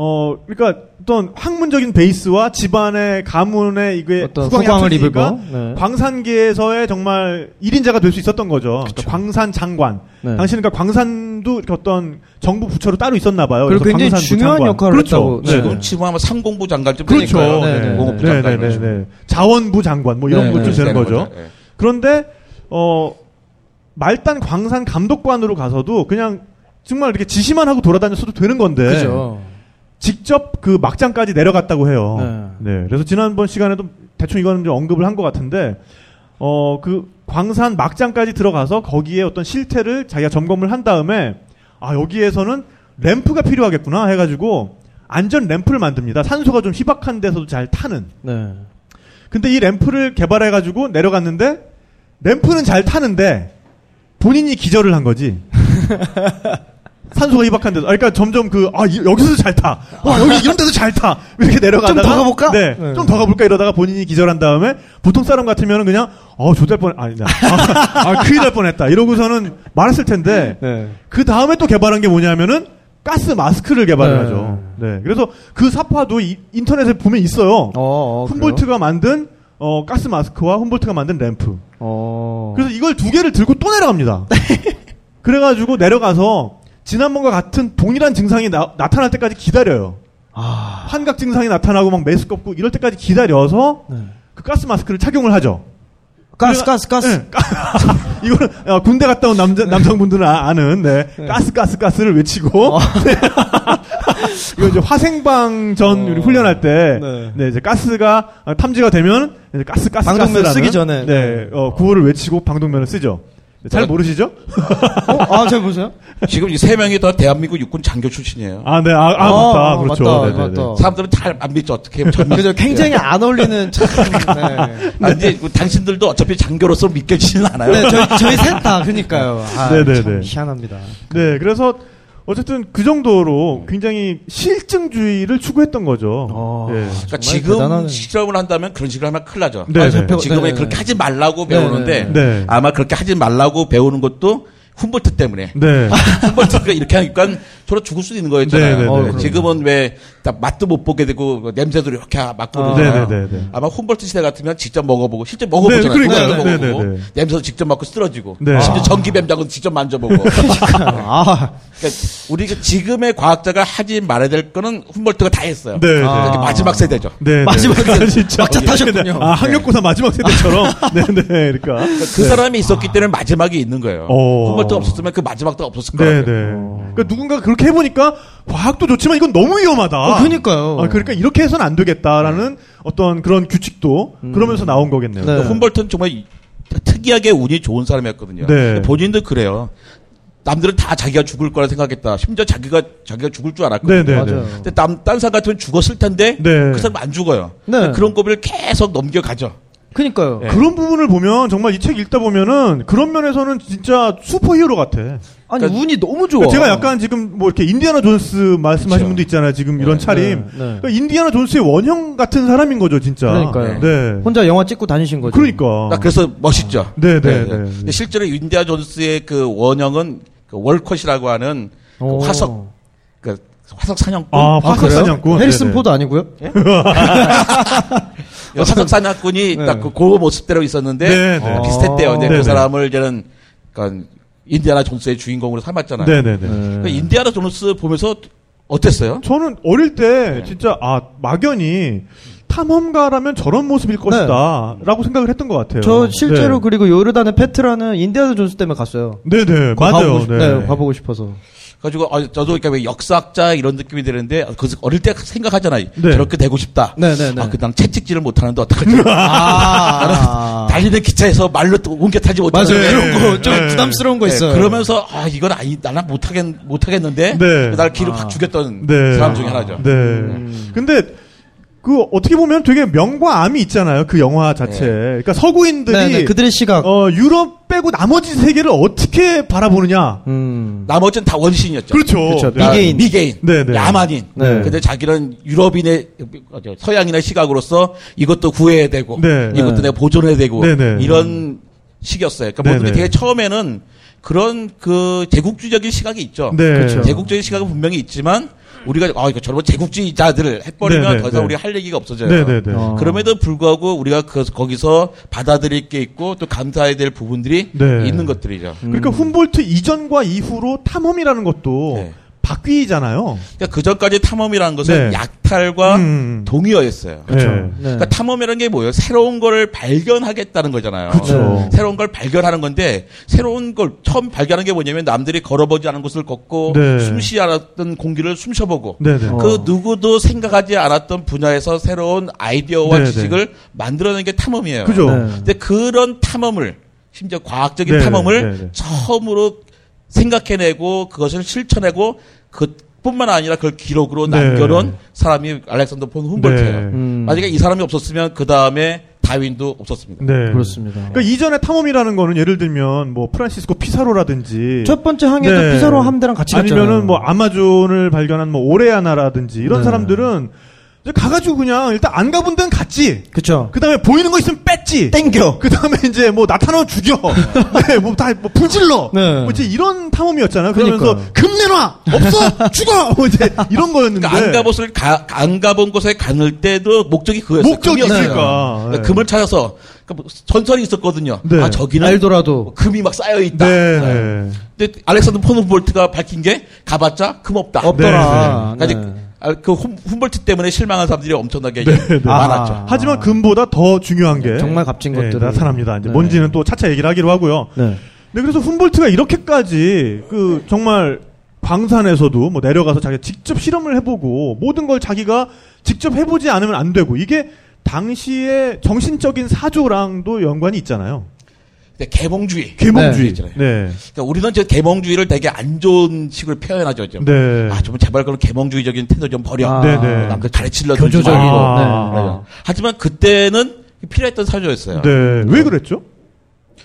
어, 그러니까 어떤 학문적인 베이스와 집안의 가문의 이게 어떤 후광을 합쳐지니까 입고 네. 광산계에서의 정말 1인자가 될 수 있었던 거죠. 그러니까 광산 장관. 네. 당시는 그러니까 광산도 이렇게 어떤 정부 부처로 따로 있었나 봐요. 그리고 그래서 굉장히 중요한 장관. 역할을 그렇죠. 했다고. 네. 지금 치부하면 상공부 장관쯤 그렇죠. 되니까요. 네, 네. 공업부 네, 장관 네, 네. 네. 자원부 장관 뭐 이런 네, 것도 네. 되는 거죠. 거죠. 예. 그런데 어 말단 광산 감독관으로 가서도 그냥 정말 이렇게 지시만 하고 돌아다녔어도 되는 건데 그죠. 직접 그 막장까지 내려갔다고 해요. 네. 네. 그래서 지난번 시간에도 대충 이거는 좀 언급을 한 것 같은데, 어, 그 광산 막장까지 들어가서 거기에 어떤 실태를 자기가 점검을 한 다음에, 아, 여기에서는 램프가 필요하겠구나 해가지고, 안전 램프를 만듭니다. 산소가 좀 희박한 데서도 잘 타는. 네. 근데 이 램프를 개발해가지고 내려갔는데, 램프는 잘 타는데, 본인이 기절을 한 거지. [laughs] 산소가 희박한 데서. 아, 그러니까 점점 그, 아, 이- 여기서도 잘 타. 와, 여기 이런 데도 잘 타. [laughs] 이렇게 내려가다가. 좀 더 가볼까? 네. 네. 좀 더 가볼까? 이러다가 본인이 기절한 다음에, 보통 사람 같으면 그냥, 어, 조달 뻔, 아니다. [laughs] 아, 아, 큰일 날 뻔했다. 이러고서는 말았을 텐데, 네. 그 다음에 또 개발한 게 뭐냐면은, 가스 마스크를 개발을 네. 하죠. 네. 그래서 그 사파도 이- 인터넷에 보면 있어요. 어, 어 훔볼트가 만든, 어, 가스 마스크와 훔볼트가 만든 램프. 어. 그래서 이걸 두 개를 들고 또 내려갑니다. [laughs] 그래가지고 내려가서 지난번과 같은 동일한 증상이 나, 타날 때까지 기다려요. 아. 환각 증상이 나타나고 막 메스껍고 이럴 때까지 기다려서 네. 그 가스 마스크를 착용을 하죠. 가스, 가스, 가스. 네, 가- [laughs] 이거는 어, 군대 갔다 온 남자, 남성분들은 아- 아는 네. 가스 가스 가스를 외치고 어. 네. [laughs] 이거 이제 화생방 전 우리 훈련할 때 네. 네, 이제 가스가 어, 탐지가 되면 이제 가스 가스 방독면 가스라는 쓰기 전에. 네, 어, 구호를 외치고 방독면을 쓰죠. 네, 잘 어. 모르시죠? 어? 아, 잘 보세요. 지금 이 세 명이 다 대한민국 육군 장교 출신이에요. 아, 네, 아, 아, 아, 맞다, 아, 그렇죠. 맞다, 네, 네, 네. 맞다. 사람들은 잘 안 믿죠. 어떻게 전 그죠. 굉장히 안 어울리는 참. [laughs] 네. 아, 근데 그 당신들도 어차피 장교로서 믿겨지지는 않아요. 네, 저희, 저희 셋 다, 그니까요. 아, 네, 네, 참 네. 희한합니다. 네, 그래서 어쨌든 그 정도로 굉장히 실증주의를 추구했던 거죠. 어. 네. 그러니까 지금 대단하네. 실험을 한다면 그런 식으로 하면 큰일 나죠. 네, 네. 지금은 네, 네. 그렇게 하지 말라고 네, 배우는데 네, 네. 아마 그렇게 하지 말라고 배우는 것도 훔볼트 때문에 네. [laughs] 훔볼트가 이렇게 하니까 저로 죽을 수도 있는 네, 거였잖아요. 네, 네. 네, 어. 지금은 왜다 맛도 못 보게 되고 그 냄새도 이렇게 맡고 아. 그러잖아요. 아마 훔볼트 시대 같으면 직접 먹어보고 실제 먹어보잖아요. 네, 그러니까요. 그거도 네, 먹어보고 네, 네. 냄새도 직접 맡고 쓰러지고 네. 심지어 아. 전기뱀장은 직접 만져보고 [laughs] 아, 그러니까 우리가 지금의 과학자가 하지 말아야 될 거는 훔볼트가 다 했어요. 네, 네. 그러니까 아. 마지막 세대죠. 네, 마지막 네. 세대. 진짜 막차 타셨군요. 아, 학력고사 마지막 세대처럼. [laughs] 네, 네, 그러니까. 그 사람이 있었기 때문에 마지막이 있는 거예요. 어. 훔볼트가 없었으면 그 마지막도 없었을 네, 거예요. 네. 그러니까 누군가 그렇게 해보니까 과학도 좋지만 이건 너무 위험하다. 어, 그니까요. 아, 그러니까 이렇게 해서는 안 되겠다라는 어떤 그런 규칙도 그러면서 나온 거겠네요. 네. 훔볼트는 정말 이- 특이하게 운이 좋은 사람이었거든요. 네. 본인도 그래요. 남들은 다 자기가 죽을 거라 생각했다. 심지어 자기가 자기가 죽을 줄 네, 알았거든요. 네, 맞아요. 네. 근데 남, 딴 사람 같으면 죽었을 텐데 네. 그 사람 안 죽어요. 네. 그런 고비를 계속 넘겨가죠. 그니까요. 네. 그런 부분을 보면 정말 이 책 읽다 보면은 그런 면에서는 진짜 슈퍼히어로 같아. 아니, 그러니까 운이 너무 좋아. 그러니까 제가 약간 지금 뭐 이렇게 인디아나 존스 말씀하신 그렇죠. 분도 있잖아요. 지금 이런 차림. 네, 네. 그러니까 인디아나 존스의 원형 같은 사람인 거죠, 진짜. 그러니까요. 네. 혼자 영화 찍고 다니신 거죠. 그러니까. 딱 그래서 멋있죠. 네, 네, 네. 근데 실제로 인디아나 존스의 그 원형은 그 월컷이라고 하는 그 오. 화석 그 화석 사냥꾼 아, 아, 화석 그래요? 사냥꾼. 해리슨 네네. 포드 아니고요? [laughs] 그 화석 사냥꾼이 네. 딱 그 그 모습대로 있었는데 네, 네. 비슷했대요. 근데 네, 네. 그 사람을 저는 그러니까 인디아나 존스의 주인공으로 삼았잖아요. 네네네. 그러니까 인디아나 존스 보면서 어땠어요? 저는 어릴 때 네. 진짜 아 막연히 탐험가라면 저런 모습일 것이다라고 생각을 했던 것 같아요. 저 실제로 네. 그리고 요르단의 페트라는 인디아나 존스 때문에 갔어요. 네네 맞아요. 가보고 싶, 네. 가보고 싶어서. 가지고 아, 저도 그러니까 왜 역사학자 이런 느낌이 드는데 그 어릴 때 생각하잖아요. 네. 저렇게 되고 싶다. 네 네 네. 아, 그냥 채찍질을 못 하는데 어떡하지? [laughs] 아, 달리는 기차에서 말로 또 옮겨 타지 못하는 맞아요. 이런 이런 거좀 네. 부담스러운 거 네, 있어요. 그러면서 아 이건 아니 나는 못하겠 못하겠는데 네. 날 길을 확 죽였던 네. 사람 중에 하나죠. 네. 근데 그 어떻게 보면 되게 명과 암이 있잖아요. 그 영화 자체. 네. 그러니까 서구인들이 네 네, 그들의 시각. 어 유럽 빼고 나머지 세계를 어떻게 바라보느냐. 음. 나머지는 다 원신이었죠. 그렇죠. 그렇죠. 네. 미개인. 미개인, 네, 네. 야만인. 네. 근데 자기는 유럽인의 어, 서양인의 시각으로서 이것도 구해야 되고 네. 이것도 네. 내가 보존해야 되고 네, 네. 이런 식이었어요. 그러니까 네, 모두들 네. 되게 처음에는 그런 그 제국주의적인 시각이 있죠. 네. 그렇죠. 제국주의 시각은 분명히 있지만 우리가 아 이거 저런 제국주의자들을 해버리면 네, 네, 더 이상 네. 우리가 할 얘기가 없어져요. 네네네. 어. 그럼에도 불구하고 우리가 그, 거기서 받아들일 게 있고 또 감사해야 될 부분들이 네. 있는 것들이죠. 그러니까 훔볼트 이전과 이후로 탐험이라는 것도 네. 바뀌잖아요. 그러니까 그 전까지 탐험이라는 것은 네. 약탈과 음. 동의어였어요. 그렇죠. 네. 그러니까 탐험이라는 게 뭐예요? 새로운 걸 발견하겠다는 거잖아요. 네. 새로운 걸 발견하는 건데 새로운 걸 처음 발견한 게 뭐냐면 남들이 걸어보지 않은 곳을 걷고 네. 숨쉬지 않았던 공기를 숨쉬어보고 네네. 어. 그 누구도 생각하지 않았던 분야에서 새로운 아이디어와. 지식을 만들어내는 게 탐험이에요. 그죠. 네. 근데 그런 탐험을 심지어 과학적인 네네, 탐험을 네네. 처음으로 생각해내고 그것을 실천하고 그뿐만 아니라 그걸 기록으로 네. 남겨놓은 사람이 알렉산더 폰 훔볼트예요. 네. 음. 만약에 이 사람이 없었으면 그 다음에 다윈도 없었습니다. 네. 그렇습니다. 그러니까 이전에 탐험이라는 거는 예를 들면 뭐 프란시스코 피사로라든지 첫 번째 항해도 네. 피사로 함대랑 같이 갔잖아요. 아니면은 뭐 아마존을 발견한 뭐 오레아나라든지 이런 네. 사람들은 가가지고 그냥 일단 안 가본 데는 갔지. 그쵸. 그 다음에 보이는 거 있으면 뺐지. 땡겨. 그 다음에 이제 뭐 나타나면 죽여. [laughs] 네, 뭐 다 뭐 불질러. 네. 뭐 이제 이런 탐험이었잖아요. 그러면서 그러니까요. 금 내놔. 없어. [laughs] 죽어. 뭐 이제 이런 거였는데. 그러니까 안 가본 가, 안 가본 곳에 가는 때도 목적이 그거였어요. 목적이. 있으니까. 그러니까 네. 금을 찾아서 그러니까 뭐 전설이 있었거든요. 네. 아 저기는 알도라도. 뭐 금이 막 쌓여 있다. 네. 네. 근데 알렉산더 폰 훔볼트가 밝힌 게 가봤자 금 없다. 없더라. 네. 네. 아, 그 훔, 훔볼트 때문에 실망한 사람들이 엄청나게 네, 네. 많았죠. 아. 하지만 금보다 더 중요한 게 정말 값진 네, 것들을. 나타납니다. 이제 네. 뭔지는 또 차차 얘기를 하기로 하고요. 네. 네, 그래서 훔볼트가 이렇게까지 그 정말 광산에서도 뭐 내려가서 자기가 직접 실험을 해보고 모든 걸 자기가 직접 해보지 않으면 안 되고 이게 당시의 정신적인 사조랑도 연관이 있잖아요. 근데 개몽주의. 계몽주의. 있잖아요. 네. 그러니까 우리는 저 개몽주의를 되게 안 좋은 식으로 표현하죠. 좀. 네. 아, 좀 제발 그런 개몽주의적인 태도 좀 버려. 아, 네, 네. 남들 가르치려 교조적이고. 아. 네. 하지만 그때는 필요했던 사조였어요. 네. 왜 그랬죠?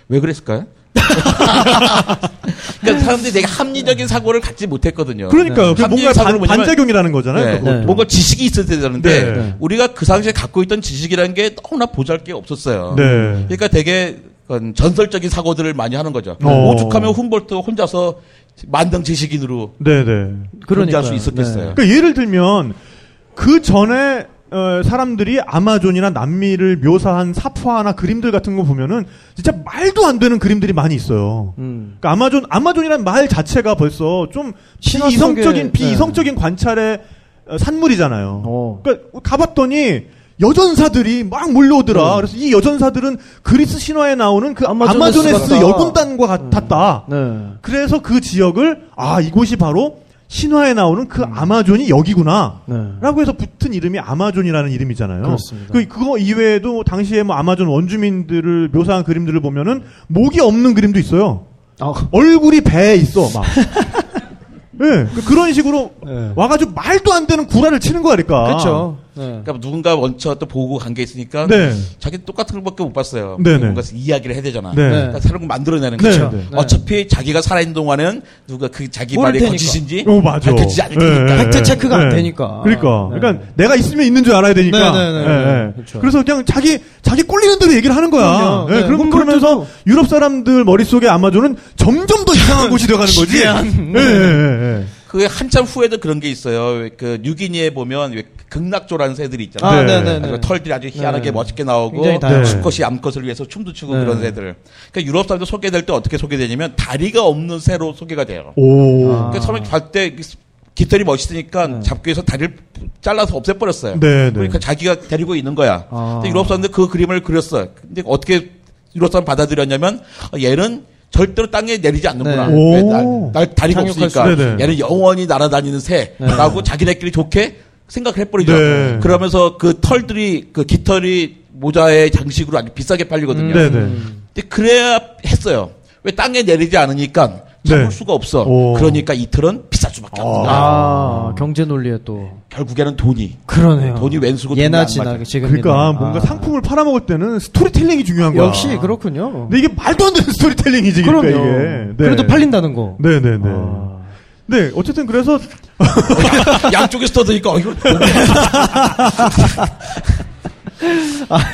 왜 그랬을까요? [laughs] 그러니까 사람들이 되게 합리적인 사고를 갖지 못했거든요. 그러니까 그 합리적인 뭔가 반, 뭐냐면 반작용이라는 거잖아요. 네. 네. 뭔가 지식이 있어야 되는데 네. 우리가 그 당시에 갖고 있던 지식이라는 게 너무나 보잘게 없었어요. 네. 그러니까 되게 그건 전설적인 사고들을 많이 하는 거죠. 어. 오죽하면 훔볼트 혼자서 만능 지식인으로 네, 네. 존재할 수. 있었겠어요. 그러니까 예를 들면 그 전에 어, 사람들이 아마존이나 남미를 묘사한 사파나 그림들 같은 거 보면은 진짜 말도 안 되는 그림들이 많이 있어요. 음. 그러니까 아마존 아마존이라는 말 자체가 벌써 좀 비이성적인 비이성적인 관찰의 어, 산물이잖아요. 어. 그러니까 가봤더니 여전사들이 막 몰려오더라. 음. 그래서 이 여전사들은 그리스 신화에 나오는 그 아마조네스 같다. 여군단과 같았다. 네. 그래서 그 지역을 아 이곳이 바로 신화에 나오는 그 아마존이 여기구나. 네. 라고 해서 붙은 이름이 아마존이라는 이름이잖아요. 그렇습니다. 그, 그거 이외에도 당시에 뭐 아마존 원주민들을 묘사한 그림들을 보면은 목이 없는 그림도 있어요. 아, 얼굴이 배에 있어, 막. [laughs] 예, 그- 그런 식으로 네. 와가지고 말도 안 되는 구라를 치는 거니까. 그렇죠. 네. 그러니까 누군가 원처 또 보고 간 게 있으니까 네. 자기 똑같은 것밖에 못 봤어요. 네네. 뭔가 이야기를 해야 되잖아. 네. 그러니까 새로운 걸 만들어내는 네, 거죠. 네. 어차피 자기가 살아있는 동안은 누가 그 자기 말이 테니까. 거짓인지 어, 맞아. 밝혀지지 않을 예, 테니까. 예, 팩트 예. 체크가 안 예. 되니까. 그러니까. 네. 그러니까 내가 있으면 있는 줄 알아야 되니까. 네, 네, 네, 예, 네. 예. 그렇죠. 그래서 그냥 자기 자기 꼴리는 대로 얘기를 하는 거야. 네, 그럼 훔볼트도- 그러면서 유럽 사람들 머릿속에 아마존은 점점 더 이상한 곳이 [laughs] 되어가는 거지. 예, 그 한참 후에도 그런 게 있어요. 왜그 뉴기니에 보면 왜 극락조라는 새들이 있잖아요. 아, 네. 네, 네, 네. 털들이 아주 희한하게 네. 멋있게 나오고 다양해요. 수컷이 암컷을 위해서 춤도 추고 네. 그런 새들. 그러니까 유럽 사람들 소개될 때 어떻게 소개되냐면 다리가 없는 새로 소개가 돼요. 오. 아. 그러니까 처음에 갈때 깃털이 멋있으니까 잡기 위해서 다리를 잘라서 없애버렸어요. 네, 네. 그러니까 자기가 데리고 있는 거야. 아. 근데 유럽 사람들 그 그림을 그렸어요. 근데 어떻게 유럽 사람 받아들였냐면 어, 얘는 절대로 땅에 내리지 않는구나. 네. 날, 날 다리가 없으니까. 얘는 영원히 날아다니는 새라고 자기네끼리 좋게 생각을 해버리죠. 네. 그러면서 그 털들이 그 깃털이 모자의 장식으로 아주 비싸게 팔리거든요. 네네. 근데 그래야 했어요. 왜 땅에 내리지 않으니까 참을 네. 수가 없어. 오. 그러니까 이 틀은 비쌀 수밖에 없다. 아, 경제 논리에 또. 결국에는 돈이. 그러네요. 돈이 웬수고 돈이 예나 안 지나. 지금 그러니까 뭔가 상품을 팔아먹을 때는 스토리텔링이 중요한 거야. 역시 그렇군요. 근데 이게 말도 안 되는 [laughs] 스토리텔링이지, 그러니까 그럼요. 이게. 네. 그래도 팔린다는 거. 네네네. 아. 네, 어쨌든 그래서 [laughs] 양쪽에서 떠드니까 어, 이거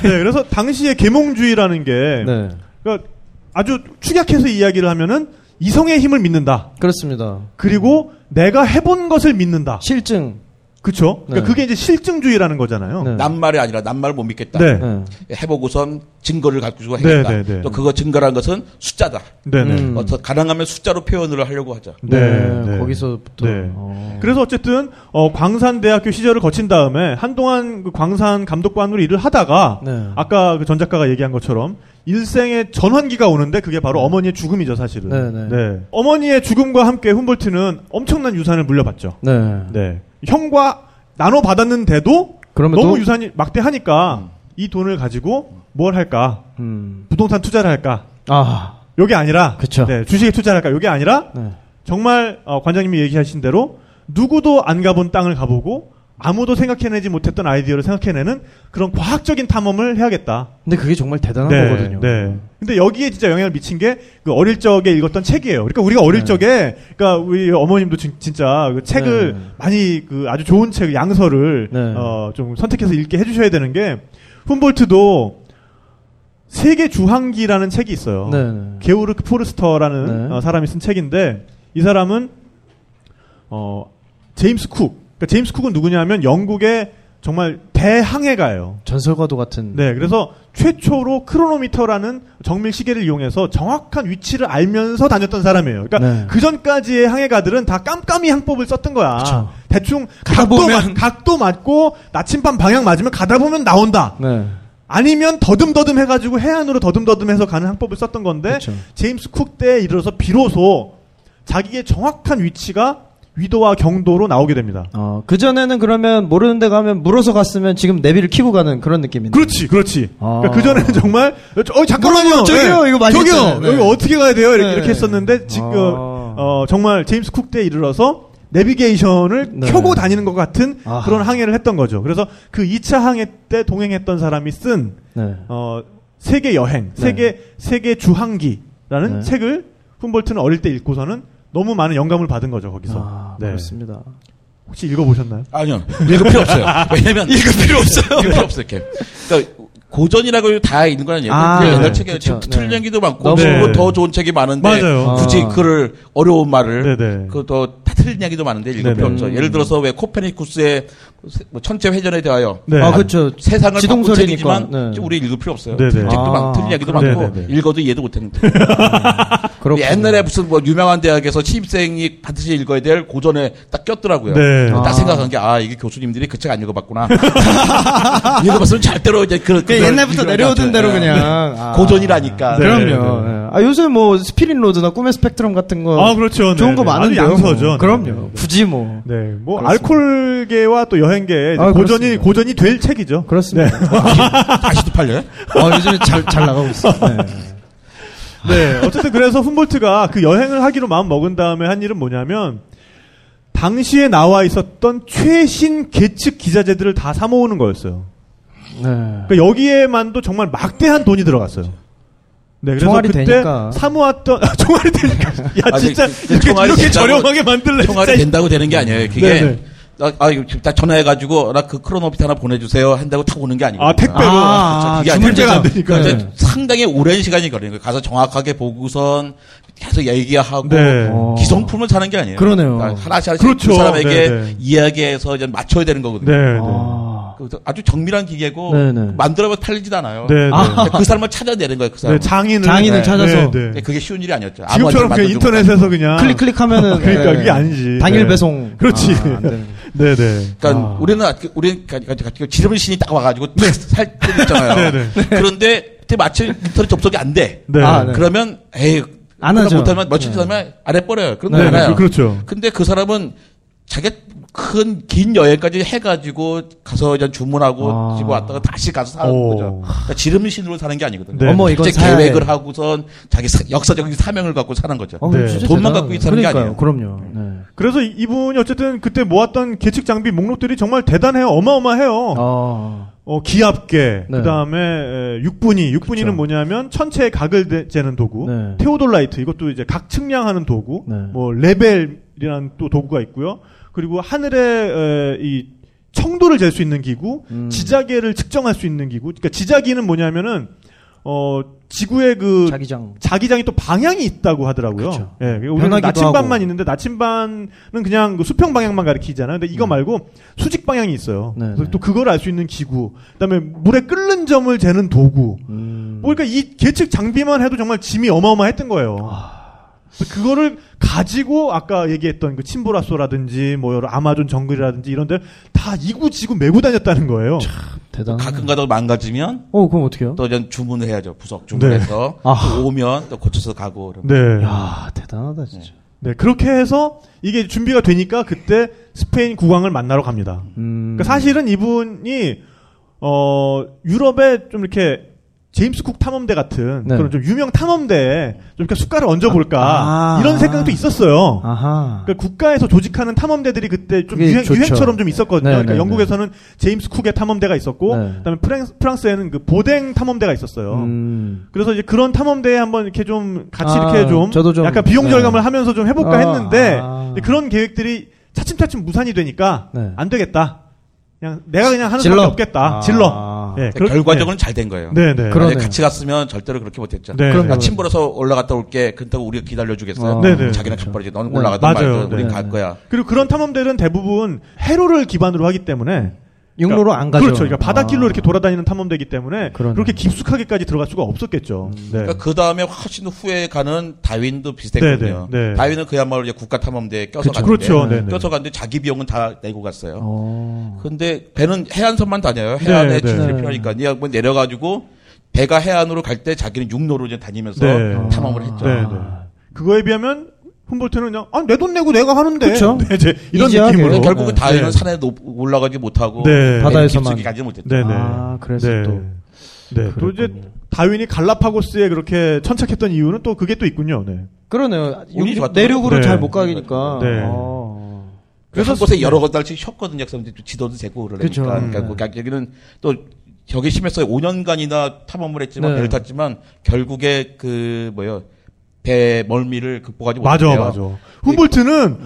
네, 그래서 당시에 계몽주의라는 게 네. 그러니까 아주 축약해서 이야기를 하면은 이성의 힘을 믿는다. 그렇습니다. 그리고 내가 해본 것을 믿는다. 실증. 그쵸? 그러니까 네. 그게 이제 실증주의라는 거잖아요. 네. 남말이 아니라 남말을 못 믿겠다. 네. 네. 해보고선 증거를 가지고 네, 해겠다. 네, 네. 또 그거 증거란 것은 숫자다. 네네. 음. 어, 더 가능하면 숫자로 표현을 하려고 하죠. 네, 네, 네. 거기서부터. 네. 어. 그래서 어쨌든 어, 광산대학교 시절을 거친 다음에 한동안 그 광산 감독관으로 일을 하다가 네. 아까 그 전 작가가 얘기한 것처럼 일생의 전환기가 오는데 그게 바로 어머니의 죽음이죠 사실은. 네, 네. 어머니의 죽음과 함께 humboldt는 엄청난 유산을 물려받죠. 네. 네. 형과 나눠 받았는데도 너무 또- 유산이 막대하니까 이 돈을 가지고 뭘 할까? 음. 부동산 투자를 할까? 아. 요게 아니라 그쵸. 네, 주식에 투자를 할까? 요게 아니라 네. 정말 어, 관장님이 얘기하신 대로 누구도 안 가본 땅을 가보고 아무도 생각해내지 못했던 아이디어를 생각해내는 그런 과학적인 탐험을 해야겠다. 근데 그게 정말 대단한 네, 거거든요. 네. 근데 여기에 진짜 영향을 미친 게 그 어릴 적에 읽었던 책이에요. 그러니까 우리가 어릴 네. 적에 그러니까 우리 어머님도 진- 진짜 그 책을 네. 많이 그 아주 좋은 책 양서를 네. 어, 좀 선택해서 읽게 해주셔야 되는 게 훔볼트도 세계 주항기라는 책이 있어요. 네. 네. 게오르크 포르스터라는 네. 어, 사람이 쓴 책인데 이 사람은 어 제임스 쿡. 그러니까 제임스 쿡은 누구냐면 영국의 정말 대항해가예요. 전설과도 같은. 네, 그래서 최초로 크로노미터라는 정밀 시계를 이용해서 정확한 위치를 알면서 다녔던 사람이에요. 그러니까 네. 그 전까지의 항해가들은 다 깜깜이 항법을 썼던 거야. 그쵸. 대충 각도, 보면- 맞, 각도 맞고 나침반 방향 맞으면 가다 보면 나온다. 네. 아니면 더듬더듬 해가지고 해안으로 더듬더듬해서 가는 항법을 썼던 건데 그쵸. 제임스 쿡 때에 이르러서 비로소 자기의 정확한 위치가 위도와 경도로 나오게 됩니다. 어, 그전에는 그러면 모르는 데 가면 물어서 갔으면 지금 내비를 키고 가는 그런 느낌인데. 그렇지, 그렇지. 아. 그 전에는 정말 어 잠깐만요, 저기요, 이거 많이 저기요. 네. 여기 어떻게 가야 돼요? 이렇게, 네. 이렇게 했었는데 지금 아. 어, 정말 제임스 쿡 때에 이르러서 내비게이션을 네. 켜고 다니는 것 같은 아하. 그런 항해를 했던 거죠. 그래서 그 2차 항해 때 동행했던 사람이 쓴 네. 어, 세계 여행, 네. 세계 세계 주항기라는 네. 책을 훔볼트는 어릴 때 읽고서는 너무 많은 영감을 받은 거죠 거기서. 아, 네. 그렇습니다. 혹시 읽어보셨나요? 아니요. [laughs] 읽을 필요 없어요. [laughs] 왜냐면. [laughs] 읽을 필요 없어요. 읽을 필요 없어요, 이렇게. 그러니까 고전이라고 다 있는 건 아니에요. 아, 그 네. 옛날 책에. 지금 틀린 네. 얘기도 많고, 네. 더 좋은 책이 많은데. 맞아요. 굳이 아. 그를 어려운 말을. 네네. 다 틀린 얘기도 많은데 읽을 네네. 필요 없죠. 음. 예를 들어서 왜 코페니쿠스의 뭐 천체 회전에 대하여. 네. 아, 그렇죠. 세상을 바꾼 지동설이니까. 책이지만 네. 우리 읽을 필요 없어요. 네네. 책도 아, 틀린 그럼- 많고 네네네. 읽어도 이해도 못했는데. [laughs] 옛날에 무슨 뭐 유명한 대학에서 취임생이 반드시 읽어야 될 고전에 딱 꼈더라고요. 네. 딱 아. 생각한 게 아 이게 교수님들이 그 책 안 읽어봤구나. [laughs] 읽어봤으면 잘대로 이제 그, 그 그걸 옛날부터 내려오던 것 대로 같아요. 그냥. 아. 고전이라니까. 네. 그럼요. 예. 아, 요새 뭐 스피릿 로드나 꿈의 스펙트럼 같은 거. 아 그렇죠. 좋은 네, 거 네. 많은데요. 아주 양서죠. 뭐. 네. 그럼요. 굳이 뭐. 네, 뭐 그렇습니다. 알코올계와 또 여행계 아, 고전이 그렇습니다. 고전이 될 책이죠. 그렇습니다. [laughs] 다시도 팔려요? 아, 요즘에 잘, 잘 나가고 있어요. 네. 네, 어쨌든 그래서 훔볼트가 그 여행을 하기로 마음 먹은 다음에 한 일은 뭐냐면 당시에 나와 있었던 최신 계측 기자재들을 다 사모으는 거였어요. 네. 그러니까 여기에만도 정말 막대한 돈이 들어갔어요. 네, 그래서 총알이 그때 되니까. 사모았던 아, 총알이 되니까 [laughs] 야 아니, 진짜 그- 그 이렇게, 총알이 이렇게 된다고- 저렴하게 만들래 총알이 진짜. 된다고 되는 게 아니에요. 그게 네네. 아, 아 이거 지금 딱 전화해가지고 나 그 크로노비트 하나 보내주세요 한다고 탁 오는 게 아니고. 아 택배로 아, 그게 아, 아니라 택배가 안. 되니까 네. 이제 상당히 오랜 시간이 걸리는 거예요. 가서 정확하게 보고선 계속 얘기하고 네. 어. 기성품을 사는 게 아니에요. 그러네요. 그러니까 하나씩 하나씩 그렇죠. 그 사람에게 네, 네. 이야기해서 이제 맞춰야 되는 거거든요. 네, 네. 아. 그 아주 정밀한 기계고 네, 네. 만들어면 팔리지도 않아요. 네, 네. 근데 그 사람을 찾아내는 거예요. 그 사람. 네, 장인을 장인을 네, 찾아서 네, 네. 그게 쉬운 일이 아니었죠. 지금처럼 그냥 인터넷에서 그냥 클릭 클릭하면은 [laughs] 그러니까 네. 그게 아니지. 당일 네. 배송. 그렇지. 아, [laughs] 안 되는. 네, 네. 그러니까 아. 우리는 우리는 지름신 신이 딱 와가지고 살 때도 있잖아요. [laughs] 네, 네. 그런데 그때 마침 인터넷 접속이 안 돼. 네. 아, 네. 그러면 에이 안 하죠. 못하면 며칠 지나면 안 해버려요. 그런 거 네, 많아요. 네, 그렇죠. 근데 그 사람은 자기 큰긴 여행까지 해가지고 가서 이제 주문하고 아. 집어 왔다가 다시 가서 사는 오. 거죠. 그러니까 지름신으로 사는 게 아니거든요. 네. 어머 이건 돼. 계획을 하고선 자기 사- 역사적인 사명을 갖고 사는 거죠. 어, 네. 돈만. 갖고 사는 게 그러니까요. 아니에요. 그럼요. 네. 그래서 이- 이분이 어쨌든 그때 모았던 계측 장비 목록들이 정말 대단해요. 어마어마해요. 아. 어, 기압계, 네. 그 다음에 육분위. 육분위는 그쵸. 뭐냐면 천체의 각을 대- 재는 도구. 네. 테오돌라이트, 이것도 이제 각 측량하는 도구. 네. 뭐 레벨이라는 또 도구가 있고요. 그리고 하늘의 에, 이 청도를 잴 수 있는 기구, 음. 지자계를 측정할 수 있는 기구. 그러니까 지자기는 뭐냐면은 어 지구의 그 자기장. 자기장이 또 방향이 있다고 하더라고요. 그쵸. 예, 우리는 변하기도 나침반만 하고. 있는데 나침반은 그냥 그 수평 방향만 가리키잖아요. 근데 이거 말고 수직 방향이 있어요. 음. 네, 그래서 네. 또 그걸 알 수 있는 기구, 그다음에 물에 끓는 점을 재는 도구. 음. 뭐 그러니까 이 계측 장비만 해도 정말 짐이 어마어마했던 거예요. 아. 그거를 가지고 아까 얘기했던 그 침보라소라든지 뭐 여러 아마존 정글이라든지 이런 데를 다 이구지구 메고 다녔다는 거예요. 대단. 가끔 가다가 망가지면 어, 그럼 어떻게요? 또 이제 주문을 해야죠. 부석 주문해서 아. 또 오면 또 고쳐서 가고. 그러면. 네. 야, 대단하다 진짜. 네, 그렇게 해서 이게 준비가 되니까 그때 스페인 국왕을 만나러 갑니다. 음. 그러니까 사실은 이분이 어 유럽에 좀 이렇게 제임스 쿡 탐험대 같은 네. 그런 좀 유명 탐험대에 좀 이렇게 숟갈을 얹어볼까 아. 이런 생각도 있었어요. 아하. 그러니까 국가에서 조직하는 탐험대들이 그때 좀 유행, 좋죠. 유행처럼 좀 있었거든요. 네, 그러니까 네, 영국에서는 제임스 쿡의 탐험대가 있었고, 네. 그다음에 프랑스, 프랑스 에는 그 보댕 탐험대가 있었어요. 음. 그래서 이제 그런 탐험대에 한번 이렇게 좀 같이 아, 이렇게 좀, 좀, 약간 비용 네. 절감을 하면서 좀 해볼까 아, 했는데 그런 계획들이 차츰차츰 무산이 되니까 네. 안 되겠다. 그냥 내가 그냥 하는 질러. 수밖에 없겠다. 아. 질러. 예, 그렇- 결과적으로는 잘 된 거예요. 네, 네. 그런- 만약에 그러네요. 같이 갔으면 절대로 그렇게 못했죠. 네. 그럼요. 나 침보라서 올라갔다 올게. 그렇다고 우리가 기다려주겠어요. 아, 네 네. 자기는 족발이지. 너는 네. 올라가다 맞아요. 말든 우린 네. 갈 거야. 그리고 그런 탐험대는 대부분 해로를 기반으로 하기 때문에 육로로 안 가죠. 그렇죠. 그러니까 바닷길로 아. 이렇게 돌아다니는 탐험대이기 때문에 그러네. 그렇게 깊숙하게까지 들어갈 수가 없었겠죠. 네. 그러니까 그 다음에 훨씬 후에 가는 다윈도 비슷했거든요. 네, 네, 네. 다윈은 그야말로 이제 국가 탐험대에 껴서. 갔는데 그렇죠. 네, 네. 껴서 갔는데 자기 비용은 다 내고 갔어요. 어. 근데 배는 해안선만 다녀요. 해안에 네. 필요하니까 이 양반 내려가지고 배가 해안으로 갈 때 자기는 육로로 이제 다니면서 네. 탐험을 했죠. 네, 네. 그거에 비하면 훔볼트는 그냥 아, 내 돈 내고 내가 하는데. 그쵸. [laughs] 네, 이제 이런 이지하게. 느낌으로. 근데 결국은 네. 다윈은 네. 산에 높- 올라가지 못하고 네. 바다에서만. 깊숙이 가지 못했죠. 네, 네. 아, 그래서 네. 또. 네. 또 이제. 다윈이 갈라파고스에 그렇게 천착했던 이유는 또 그게 또 있군요. 네. 그러네요. 육- 내륙으로. 잘 네. 못 가니까. 네. 아. 그래서 한 곳에 여러 달씩 쉬었거든요. 그래서 이제 지도도 재고 그러니까. 그쵸. 그러니까 네. 그 여기는 또 저기 심했어요. 5년간이나 탐험을 했지만 네. 배를 탔지만 결국에 그 뭐요 배 멀미를 극복하지 맞아, 못했대요. 맞아. 훔볼트는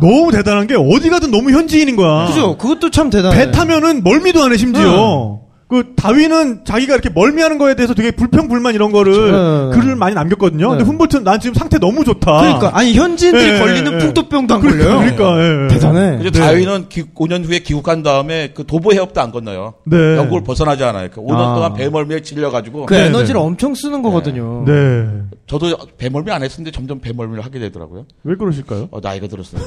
너무 대단한 게 어디 가든 너무 현지인인 거야. 아. 그죠? 그것도 참 대단해. 배 타면은 멀미도 안 해, 심지어. 그 다윈은 자기가 이렇게 멀미하는 거에 대해서 되게 불평 불만 이런 거를. 네. 글을 많이 남겼거든요. 근데 네. 훔볼트는 난 지금 상태 너무 좋다. 그러니까 아니 현지인들이 예, 걸리는 예. 풍토병도 안 그러니까, 걸려요. 그러니까 예. 대단해. 그래서 네. 다윈은 기- 5년 후에 귀국한 다음에 그 도버 해협도 안 건너요. 네. 영국을 벗어나지 않아요. 그 5년 아. 동안 배멀미에 질려가지고 그 네, 에너지를 네. 엄청 쓰는 거거든요. 네. 저도 배멀미 안 했었는데 점점 배멀미를 하게 되더라고요. 왜 그러실까요? 어, 나이가 들었어요. [laughs]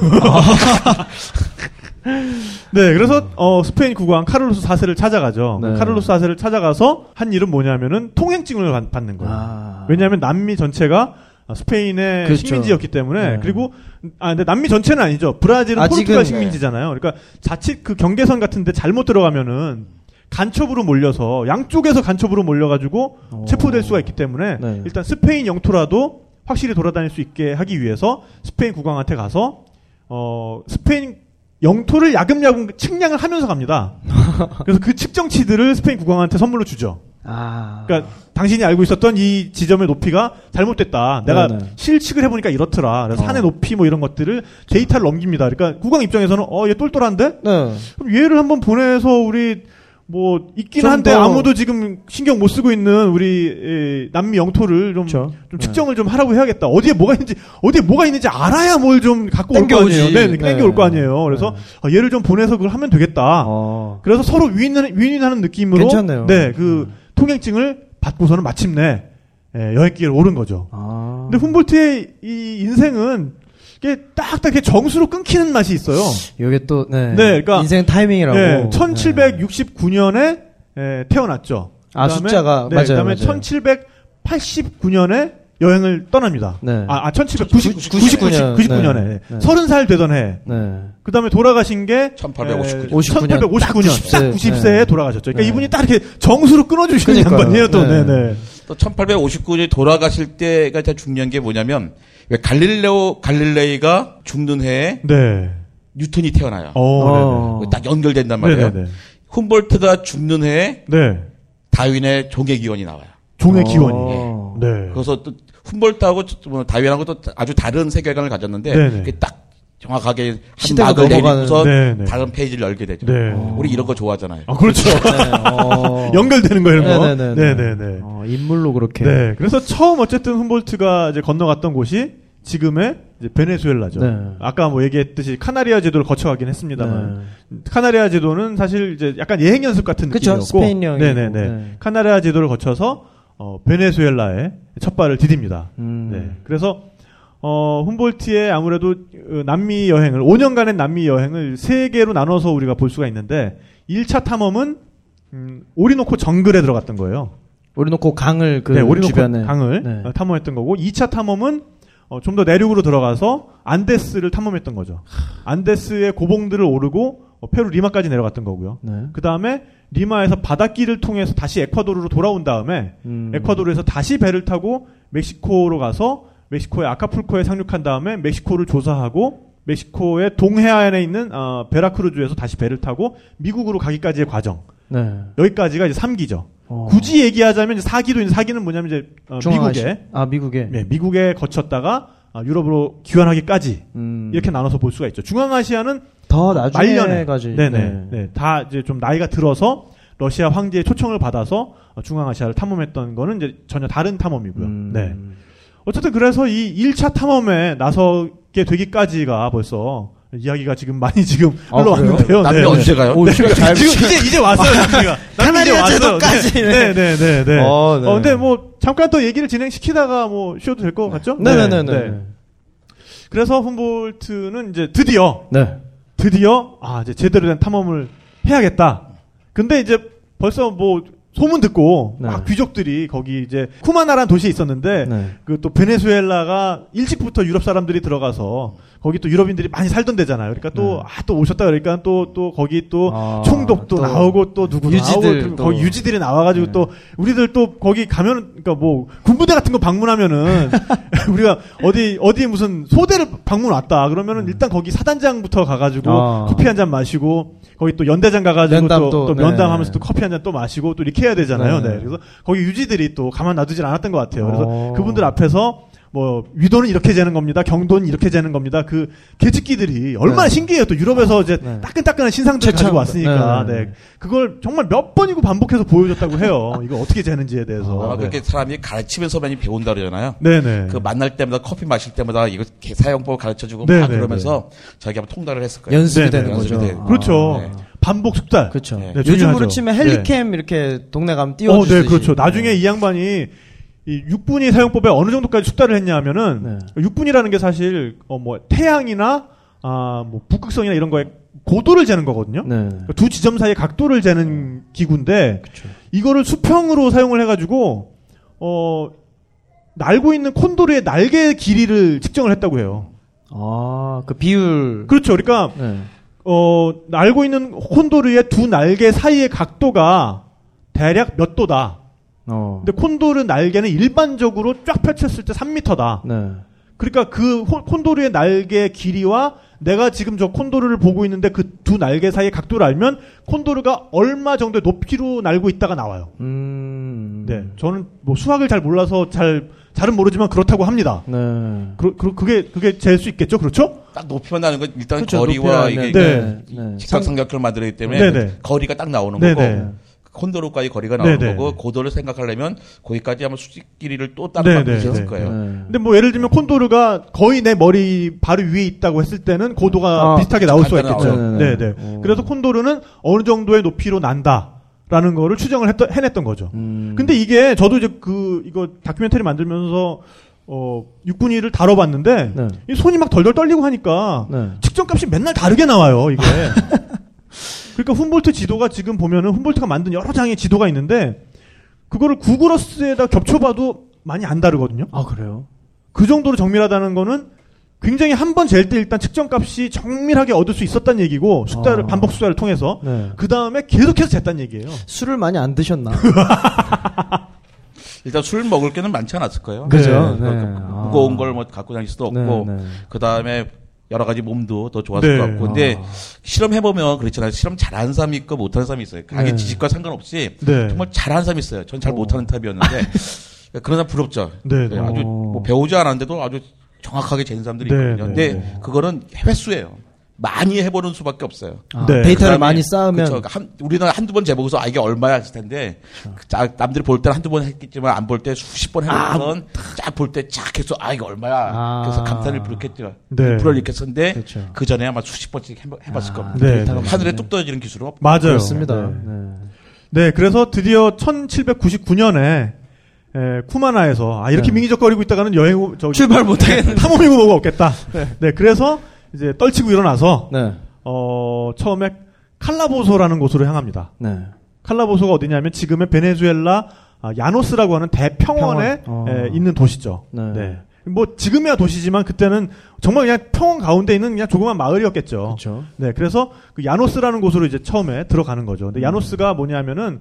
네, 그래서 어, 스페인 국왕 카를로스 4세를 찾아가죠. 네. 카를로스 4세를 찾아가서 한 일은 뭐냐면은 통행증을 받- 받는 거예요. 아. 왜냐하면 남미 전체가 스페인의 그렇죠. 식민지였기 때문에 네. 그리고 아 근데 남미 전체는 아니죠. 브라질은 아직은- 포르투갈 네. 식민지잖아요. 그러니까 자칫 그 경계선 같은데 잘못 들어가면은 간첩으로 몰려서 양쪽에서 간첩으로 몰려가지고 오. 체포될 수가 있기 때문에 네. 일단 스페인 영토라도 확실히 돌아다닐 수 있게 하기 위해서 스페인 국왕한테 가서 어 스페인 영토를 야금야금 측량을 하면서 갑니다. [laughs] 그래서 그 측정치들을 스페인 국왕한테 선물로 주죠. 아. 그러니까 당신이 알고 있었던 이 지점의 높이가 잘못됐다. 내가 네네. 실측을 해보니까 이렇더라. 그래서 어. 산의 높이 뭐 이런 것들을 데이터를 넘깁니다. 그러니까 국왕 입장에서는 어 얘 똘똘한데? 네. 그럼 얘를 한번 보내서 우리 뭐 있긴 좀 한데 더- 아무도 지금 신경 못 쓰고 있는 우리 에, 남미 영토를 좀, 그렇죠. 좀 측정을 좀 하라고 해야겠다. 어디에 뭐가 있는지 어디에 뭐가 있는지 알아야 뭘 좀 갖고 올 거. 아니에요. 네, 네, 네. 땡겨 올 거 아니에요. 그래서 아, 얘를 좀 보내서 그걸 하면 되겠다. 어. 그래서 서로 위인하는 느낌으로 괜찮네요. 네, 그 통행증을 받고서는 마침내 예, 여행길을 오른 거죠. 아. 근데 훔볼트의 이 인생은 이게 딱딱 이렇게 정수로 끊기는 맛이 있어요. 이게 또, 네. 네, 그러니까- 인생 타이밍이라고. 네, 네. 1769년에 태어났죠. 아, 숫자가, 네, 맞아요, 그 다음에 맞아요. 1789년에 여행을 떠납니다. 네. 아, 아 1799, 99년. 99년에 네. 네. 30살 되던 해. 네. 그 다음에 돌아가신 게 1859년. 59년. 1859년 딱 90세. 90세에 네. 돌아가셨죠. 그러니까 네. 이분이 딱 이렇게 정수로 끊어주시는. 양반이에요, 또. 네. 네, 네. 또 1859년에 돌아가실 때가 진짜 중요한 게 뭐냐면 왜 갈릴레오 갈릴레이가 죽는 해에 네. 뉴턴이 태어나요. 어, 어. 딱 연결된단 네네. 말이에요. 네네네. 훔볼트가 죽는 해에 네. 다윈의 종의 기원이 나와요. 종의 어. 기원이. 네. 그래서 또 훔볼트하고 뭐 다윈하고 또 아주 다른 세계관을 가졌는데 네네. 그게 딱 정확하게 한 넘어가는- 내리고서 네 네. 다른 페이지를 열게 되죠. 네. 우리 이런 거 좋아하잖아요. 아, 그렇죠. 네. [laughs] 어. 연결되는 거 이런 거. 네네네. 네네네. 어, 인물로 그렇게. 네. 그래서 처음 어쨌든 훔볼트가 이제 건너갔던 곳이 지금의 이제 베네수엘라죠. 네. 아까 뭐 얘기했듯이 카나리아 제도를 거쳐가긴 했습니다만 네. 카나리아 제도는 사실 이제 약간 예행 연습 같은 그쵸, 느낌이었고 스페인령이고. 네네네. 네. 카나리아 제도를 거쳐서 어, 베네수엘라에 첫 발을 디딥니다. 음. 네. 그래서 어, 훔볼트의 아무래도 어, 남미 여행을 5년간의 남미 여행을 세 개로 나눠서 우리가 볼 수가 있는데 1차 탐험은 음, 오리노코 정글에 들어갔던 거예요. 오리노코 강을 그 네, 오리노코 주변에 강을 네. 어, 탐험했던 거고 2차 탐험은 어, 좀 더 내륙으로 들어가서 안데스를 탐험했던 거죠. 안데스의 고봉들을 오르고 어, 페루 리마까지 내려갔던 거고요. 네. 그 다음에 리마에서 바닷길을 통해서 다시 에콰도르로 돌아온 다음에 음. 에콰도르에서 다시 배를 타고 멕시코로 가서 멕시코의 아카풀코에 상륙한 다음에 멕시코를 조사하고 멕시코의 동해안에 있는 어, 베라크루즈에서 다시 배를 타고 미국으로 가기까지의 과정. 네. 여기까지가 이제 3기죠. 어. 굳이 얘기하자면 이제 4기도 있는 4기는 뭐냐면 이제 어, 미국에 아 미국에 네, 미국에 거쳤다가 아, 유럽으로 귀환하기까지 음. 이렇게 나눠서 볼 수가 있죠. 중앙아시아는 더 나중에 말년에 가지 네네 네. 네. 다 이제 좀 나이가 들어서 러시아 황제의 초청을 받아서 어, 중앙아시아를 탐험했던 거는 이제 전혀 다른 탐험이고요. 음. 네. 어쨌든 그래서 이 1차 탐험에 나서게 되기까지가 벌써 이야기가 지금 많이 지금 아, 흘러왔는데요. 남미 네, 언제 가요? 오, 잘 지금 이제 이제 왔어요, 남미가. 남미 이제 왔어요. 제도까지. 네, 네, 네, 네. 어, 네. 어, 근데 뭐 잠깐 또 얘기를 진행시키다가 뭐 쉬어도 될 것 같죠? 네네네 네. 그래서 훔볼트는 이제 드디어 네. 드디어 아 이제 제대로 된 탐험을 해야겠다. 근데 이제 벌써 뭐 소문 듣고 네. 막 귀족들이 거기 이제 쿠마나라는 도시에 있었는데 네. 그또 베네수엘라가 일찍부터 유럽 사람들이 들어가서 거기 또 유럽인들이 많이 살던 데잖아요. 그러니까 또아또 오셨다 그러니까 또또 거기 또 네. 아, 총독도 또 나오고 또 누구 유지들 나오고 또. 거기 유지들이 나와가지고 네. 또 우리들 또 거기 가면 그러니까 뭐 군부대 같은 거 방문하면은 [laughs] 우리가 어디 어디 무슨 소대를 방문 왔다 그러면은 일단 거기 사단장부터 가가지고 음. 아. 커피 한 잔 마시고 거기 또 연대장 가가지고 또, 또, 또 네. 면담하면서 또 커피 한 잔 또 마시고 또 이렇게 해야 되잖아요. 네. 네. 그래서 거기 유지들이 또 가만 놔두질 않았던 것 같아요. 그래서 어. 그분들 앞에서 뭐 위도는 이렇게 재는 겁니다. 경도는 이렇게 재는 겁니다. 그 계집기들이 얼마나 네. 신기해요. 또 유럽에서 이제 네. 따끈따끈한 신상들을 최첨- 가지고 왔으니까 네. 네. 그걸 정말 몇 번이고 반복해서 보여줬다고 해요. 이거 어떻게 재는지에 대해서. 아마 네. 그렇게 사람이 가르치면서 많이 배운다 그러잖아요. 네네. 그 만날 때마다 커피 마실 때마다 이거 개- 사용법 가르쳐주고 네, 막 네, 그러면서 자기가 통달을 했을 거예요. 연습이 네, 되는 네, 거죠. 연습이 돼요. 그렇죠. 네. 반복 숙달. 그렇죠. 네. 네, 요즘으로. 치면 네. 헬리캠 이렇게 동네 가면 어, 띄워주듯이. 네, 그렇죠. 나중에 이 양반이 이 육분위 사용법에 어느 정도까지 숙달을 했냐면은 네. 육분이라는 게 사실 어 뭐 태양이나 아뭐 북극성이나 이런 거에 고도를 재는 거거든요. 네. 그두 지점 사이의 각도를 재는 기구인데 그렇죠. 이거를 수평으로 사용을 해가지고 어 날고 있는 콘도르의 날개 길이를 측정을 했다고 해요. 아, 그 비율. 그렇죠. 그러니까 네. 어 날고 있는 콘도르의 두 날개 사이의 각도가 대략 몇 도다. 어. 근데 콘도르 날개는 일반적으로 쫙 펼쳤을 때 3m다. 네. 그러니까 그 호- 콘도르의 날개 길이와 내가 지금 저 콘도르를 보고 있는데 그 두 날개 사이의 각도를 알면 콘도르가 얼마 정도의 높이로 날고 있다가 나와요. 음. 네. 저는 뭐 수학을 잘 몰라서 잘 잘은 모르지만 그렇다고 합니다. 네. 그, 그, 그게, 그게 잴 수 있겠죠? 그렇죠? 딱 높이만 나는 건 일단 그렇죠. 거리와 높이가 이게 네. 네. 직각삼각형을 만들기 때문에 네네. 거리가 딱 나오는 네네. 거고 콘도로까지 거리가 나오는 네네. 거고 고도를 생각하려면 거기까지 아마 수직 길이를 또 따로 네네. 만들었을 네. 거예요. 네. 근데 뭐 예를 들면 콘도르가 거의 내 머리 바로 위에 있다고 했을 때는 고도가 아, 비슷하게 나올 수가 있겠죠. 나오죠. 네, 네 네. 네. 오. 그래서 콘도르는 어느 정도의 높이로 난다 라는 거를 추정을 했던, 해냈던 거죠. 음. 근데 이게 저도 이제 그 이거 다큐멘터리 만들면서 어 육군이를 다뤄봤는데 네. 이 손이 막 덜덜 떨리고 하니까 네. 측정값이 맨날 다르게 나와요 이게. [laughs] 그러니까 훔볼트 지도가 지금 보면은 훔볼트가 만든 여러 장의 지도가 있는데 그거를 구글어스에다 겹쳐봐도 많이 안 다르거든요. 아 그래요? 그 정도로 정밀하다는 거는 굉장히 한 번 잴 때 일단 측정값이 정밀하게 얻을 수 있었다는 얘기고 숫자를 아. 반복 숫자를 통해서 네. 그 다음에 계속해서 쟀다는 얘기예요. 술을 많이 안 드셨나? [laughs] 일단 술 먹을 게는 많지 않았을 거예요. 그죠? 네. 네. 무거운 걸 뭐 갖고 다닐 수도 네, 없고 네. 그 다음에 여러 가지 몸도 더 좋았을 네. 것 같고 근데 아. 실험해 보면 그렇잖아요. 실험 잘하는 사람이 있고 못하는 사람이 있어요. 자기 네. 지식과 상관없이 네. 정말 잘하는 사람이 있어요. 전 잘 못하는 타입이었는데 [laughs] 그런 사람 부럽죠. 네, 네. 네, 아주 어. 뭐 배우지 않았는데도 아주 정확하게 재는 사람들이 네, 있거든요. 네, 근데 네. 그거는 횟수예요. 많이 해보는 수밖에 없어요. 아, 네. 데이터를 그다음에 많이 쌓으면 그쵸. 한, 우리는 한두 번 재보고서 아, 이게 얼마야 했을 텐데 그 자, 남들이 볼 때는 한두 번 했겠지만 안 볼 때 수십 번 해보고선 쫙볼 때쫙 해서 아 이거 얼마야 아. 그래서 감탄을 부르겠죠. 네. 불어일으켰었는데 그렇죠. 그 전에 아마 수십 번씩 해봤을 아, 겁니다. 네, 데이터가 네. 하늘에. 뚝 떨어지는 기술은 없. 맞아요. 그렇습니다. 네. 네. 네, 그래서 드디어 1799년에 쿠마나에서 아, 이렇게 네. 민기적거리고 있다가는 여행 오- 저기 출발 못하겠네. 탐험이고 뭐가 없겠다. 네. 그래서 이제 떨치고 일어나서 네. 어, 처음에 칼라보소라는 곳으로 향합니다. 네. 칼라보소가 어디냐면 지금의 베네수엘라 아, 야노스라고 하는 대평원에 평원. 어. 에, 있는 도시죠. 네. 뭐 지금이야 도시지만 그때는 정말 그냥 평원 가운데 있는 그냥 조그만 마을이었겠죠. 그렇죠. 네, 그래서 그 야노스라는 곳으로 이제 처음에 들어가는 거죠. 근데 야노스가 뭐냐면은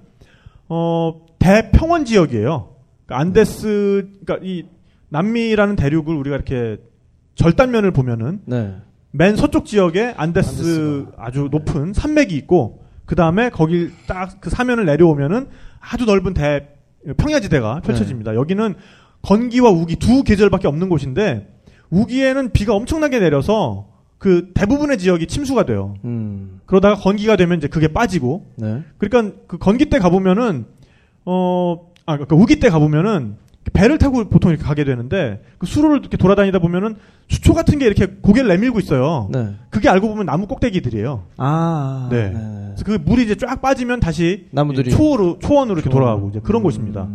어 대평원 지역이에요. 그러니까 안데스, 그러니까 이 남미라는 대륙을 우리가 이렇게 절단면을 보면은 네. 맨 서쪽 지역에 안데스. 아주 높은 산맥이 있고 그 다음에 거길 딱 그 사면을 내려오면은 아주 넓은 대 평야지대가 펼쳐집니다. 여기는 건기와 우기 두 계절밖에 없는 곳인데 우기에는 비가 엄청나게 내려서 그 대부분의 지역이 침수가 돼요. 음. 그러다가 건기가 되면 이제 그게 빠지고 네. 그러니까 그 건기 때 가보면은 어 아 그러니까 우기 때 가보면은 배를 타고 보통 이렇게 가게 되는데 그 수로를 이렇게 돌아다니다 보면은 수초 같은 게 이렇게 고개를 내밀고 있어요. 네. 그게 알고 보면 나무 꼭대기들이에요. 아. 네. 그래서 그 물이 이제 쫙 빠지면 다시 나무들이 초원으로 초원으로 이렇게 초원. 돌아가고 이제 그런 음. 곳입니다.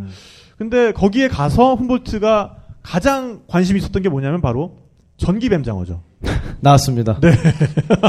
근데 거기에 가서 훔볼트가 가장 관심이 있었던 게 뭐냐면 바로 전기 뱀장어죠. [laughs] 나왔습니다. 네.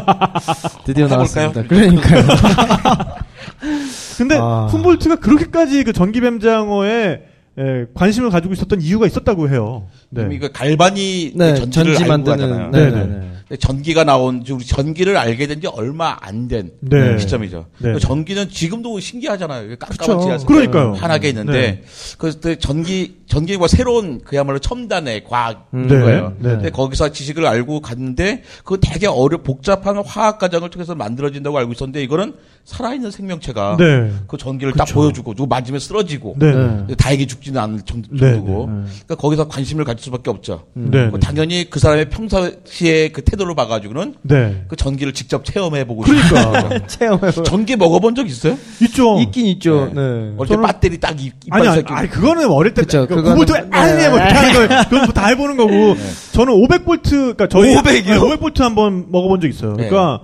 [laughs] 드디어? 나왔습니다. 그러니까요. [laughs] 근데 아. 훔볼트가 그렇게까지 그 전기 뱀장어에 에, 관심을 가지고 있었던 이유가 있었다고 해요. 네. 이거 갈바니 네. 전기를 전지 알고 만드는. 가잖아요. 네. 네, 네. 네. 전기가 나온 지 우리 전기를 알게 된 지 얼마 안된 네. 시점이죠. 네. 전기는 지금도 신기하잖아요. 깜깜한 그쵸. 지하철 그러니까요. 환하게 있는데 네. 그래서 그 전기 전기와 새로운 그야말로 첨단의 과학인 음. 네. 거예요. 네. 근데 거기서 지식을 알고 갔는데 그 되게 어려 복잡한 화학 과정을 통해서 만들어진다고 알고 있었는데 이거는 살아있는 생명체가 네. 그 전기를 딱 그쵸. 보여주고 누구 만지면 쓰러지고 네. 네. 다행히 죽지는 않을 정- 네, 정도고 네, 네. 그러니까 거기서 관심을 가질 수밖에 없죠. 네. 뭐 당연히 그 사람의 평소시의 그 태도를 봐가지고는 네. 그 전기를 직접 체험해보고 그러니까. [laughs] 체험해보 전기 먹어본 적 있어요? 있죠. 있긴 있죠. 네. 어릴 때 저는- 배터리 딱 입, 아니, 아니, 그거는 어릴 때, 그쵸, 그 그거는- 9볼트, 아니, 뭐, 이렇게 하는 거예요. [laughs] 그건 뭐다 해보는 거고. 저는 500볼트, 그니까 저희. 500 이요? 500볼트 한번 먹어본 적 있어요. 네. 그러니까